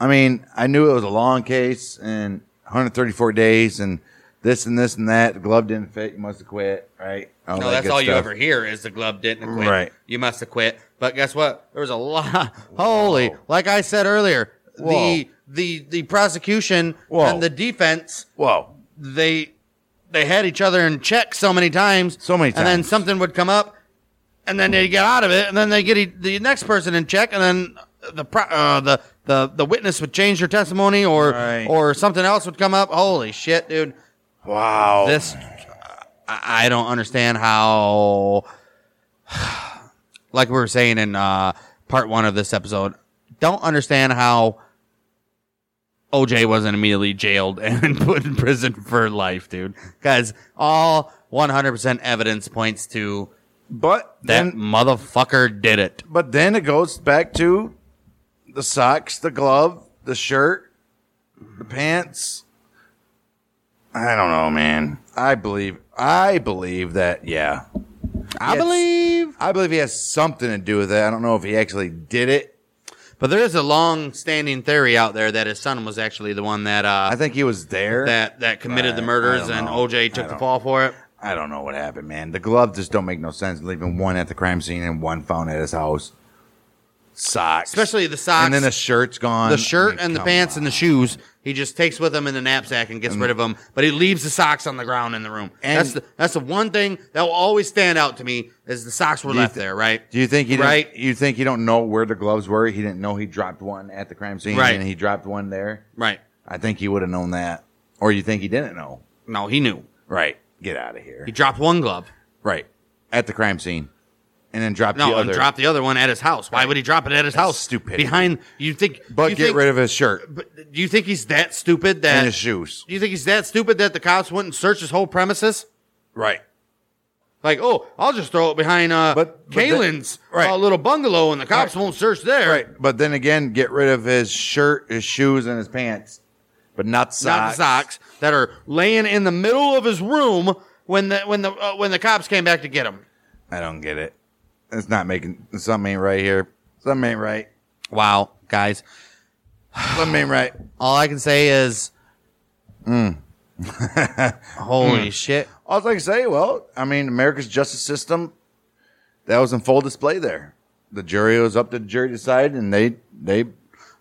I mean, I knew it was a long case and 134 days and this and this and that. The glove didn't fit. You must have quit, right? All No, that that's all you ever hear is the glove didn't quit. Right. You must have quit. But guess what? There was a lot. Holy, like I said earlier, Whoa. the the the prosecution Whoa. and the defense Whoa. they they had each other in check so many times, So many times. and then something would come up, and then they get out of it, and then they get e- the next person in check, and then the pro- uh, the the the witness would change their testimony, or Right. or something else would come up. Holy shit, dude! Wow. This I don't understand how. Like we were saying in uh, part one of this episode, don't understand how OJ wasn't immediately jailed and put in prison for life, dude. Because all 100% evidence points to but that then, motherfucker did it. but then it goes back to the socks, the glove, the shirt, the pants. I don't know, man. I believe, I believe that, yeah. I believe. I believe he has something to do with it. I don't know if he actually did it. But there is a long standing theory out there that his son was actually the one that uh, I think he was there. that, that committed the I- I murders don't and know. OJ I took the don't- fall for it. I don't know what happened, man. The glove just don't make no sense. Leaving one at the crime scene and one found at his house. Socks, Especially the socks. and then the shirt's gone. the shirt mean, and the come pants and the shoes he just takes with him in the knapsack and gets rid of them but he leaves the socks on the ground in the room And- that's the that's the one thing that will always stand out to me is the socks were you left thi- there right Do you think he didn't, Right. You think he don't know where the gloves were? He didn't know he dropped one at the crime scene, Right. and he dropped one there. right I think he would have known that, or you think he didn't know? no he knew Right. Get out of here. he dropped one glove Right. At the crime scene, and then dropped no the and other. dropped the other one at his house why would he drop it at his That's house Stupid. behind you think but you get think, rid of his shirt but do you think he's that stupid that and his shoes. do you think he's that stupid that the cops wouldn't search his whole premises Right. like, oh, I'll just throw it behind uh, But- but Kaelin's the- right. uh, little bungalow, and the cops won't search there. Right. But then again, get rid of his shirt, his shoes, and his pants, but not the socks. not the socks that are laying in the middle of his room when the when the uh, when the cops came back to get him. I don't get it. It's not making something ain't right here. Something ain't right. Wow, guys, Something ain't right. all I can say is, mm. holy mm. shit! All I can say, well, I mean, America's justice system, that was in full display there. The jury was up to the jury to decide, and they they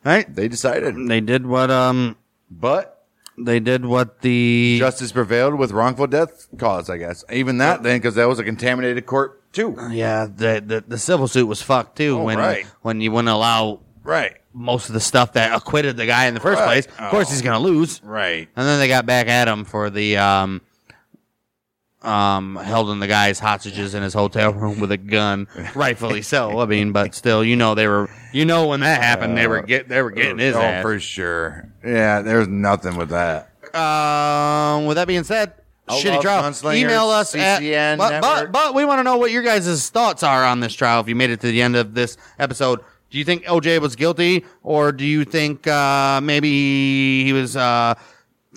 Right? they decided. They did what um But they did what the justice prevailed with wrongful death cause, I guess. Even that uh, then, because that was a contaminated court too. yeah the, the the civil suit was fucked too Oh, when right. when you wouldn't allow Right. most of the stuff that acquitted the guy in the first Right. place. Of course, he's gonna lose. Right. And then they got back at him for the um, um, holding the guy's hostages in his hotel room with a gun, rightfully so. I mean, but still, you know, they were, you know, when that happened, they were get, they were getting his oh, ass. for sure. Yeah, there's nothing with that. Um, with that being said, shitty trial. Email us at, CCN but, but but we want to know what your guys' thoughts are on this trial. If you made it to the end of this episode, do you think OJ was guilty, or do you think uh, maybe he was uh,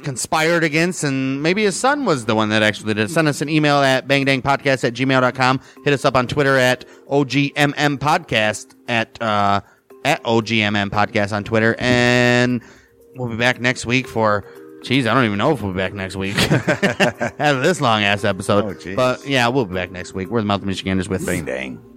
conspired against, and maybe his son was the one that actually did it? Send us an email at bangdangpodcast at gmail.com. Hit us up on Twitter at OGMM Podcast at uh, at OGMM Podcast on Twitter, and we'll be back next week for. Jeez, I don't even know if we'll be back next week. After this long ass episode. Oh, but yeah, we'll be back next week. We're the Mouth of Michiganders with Bang dang.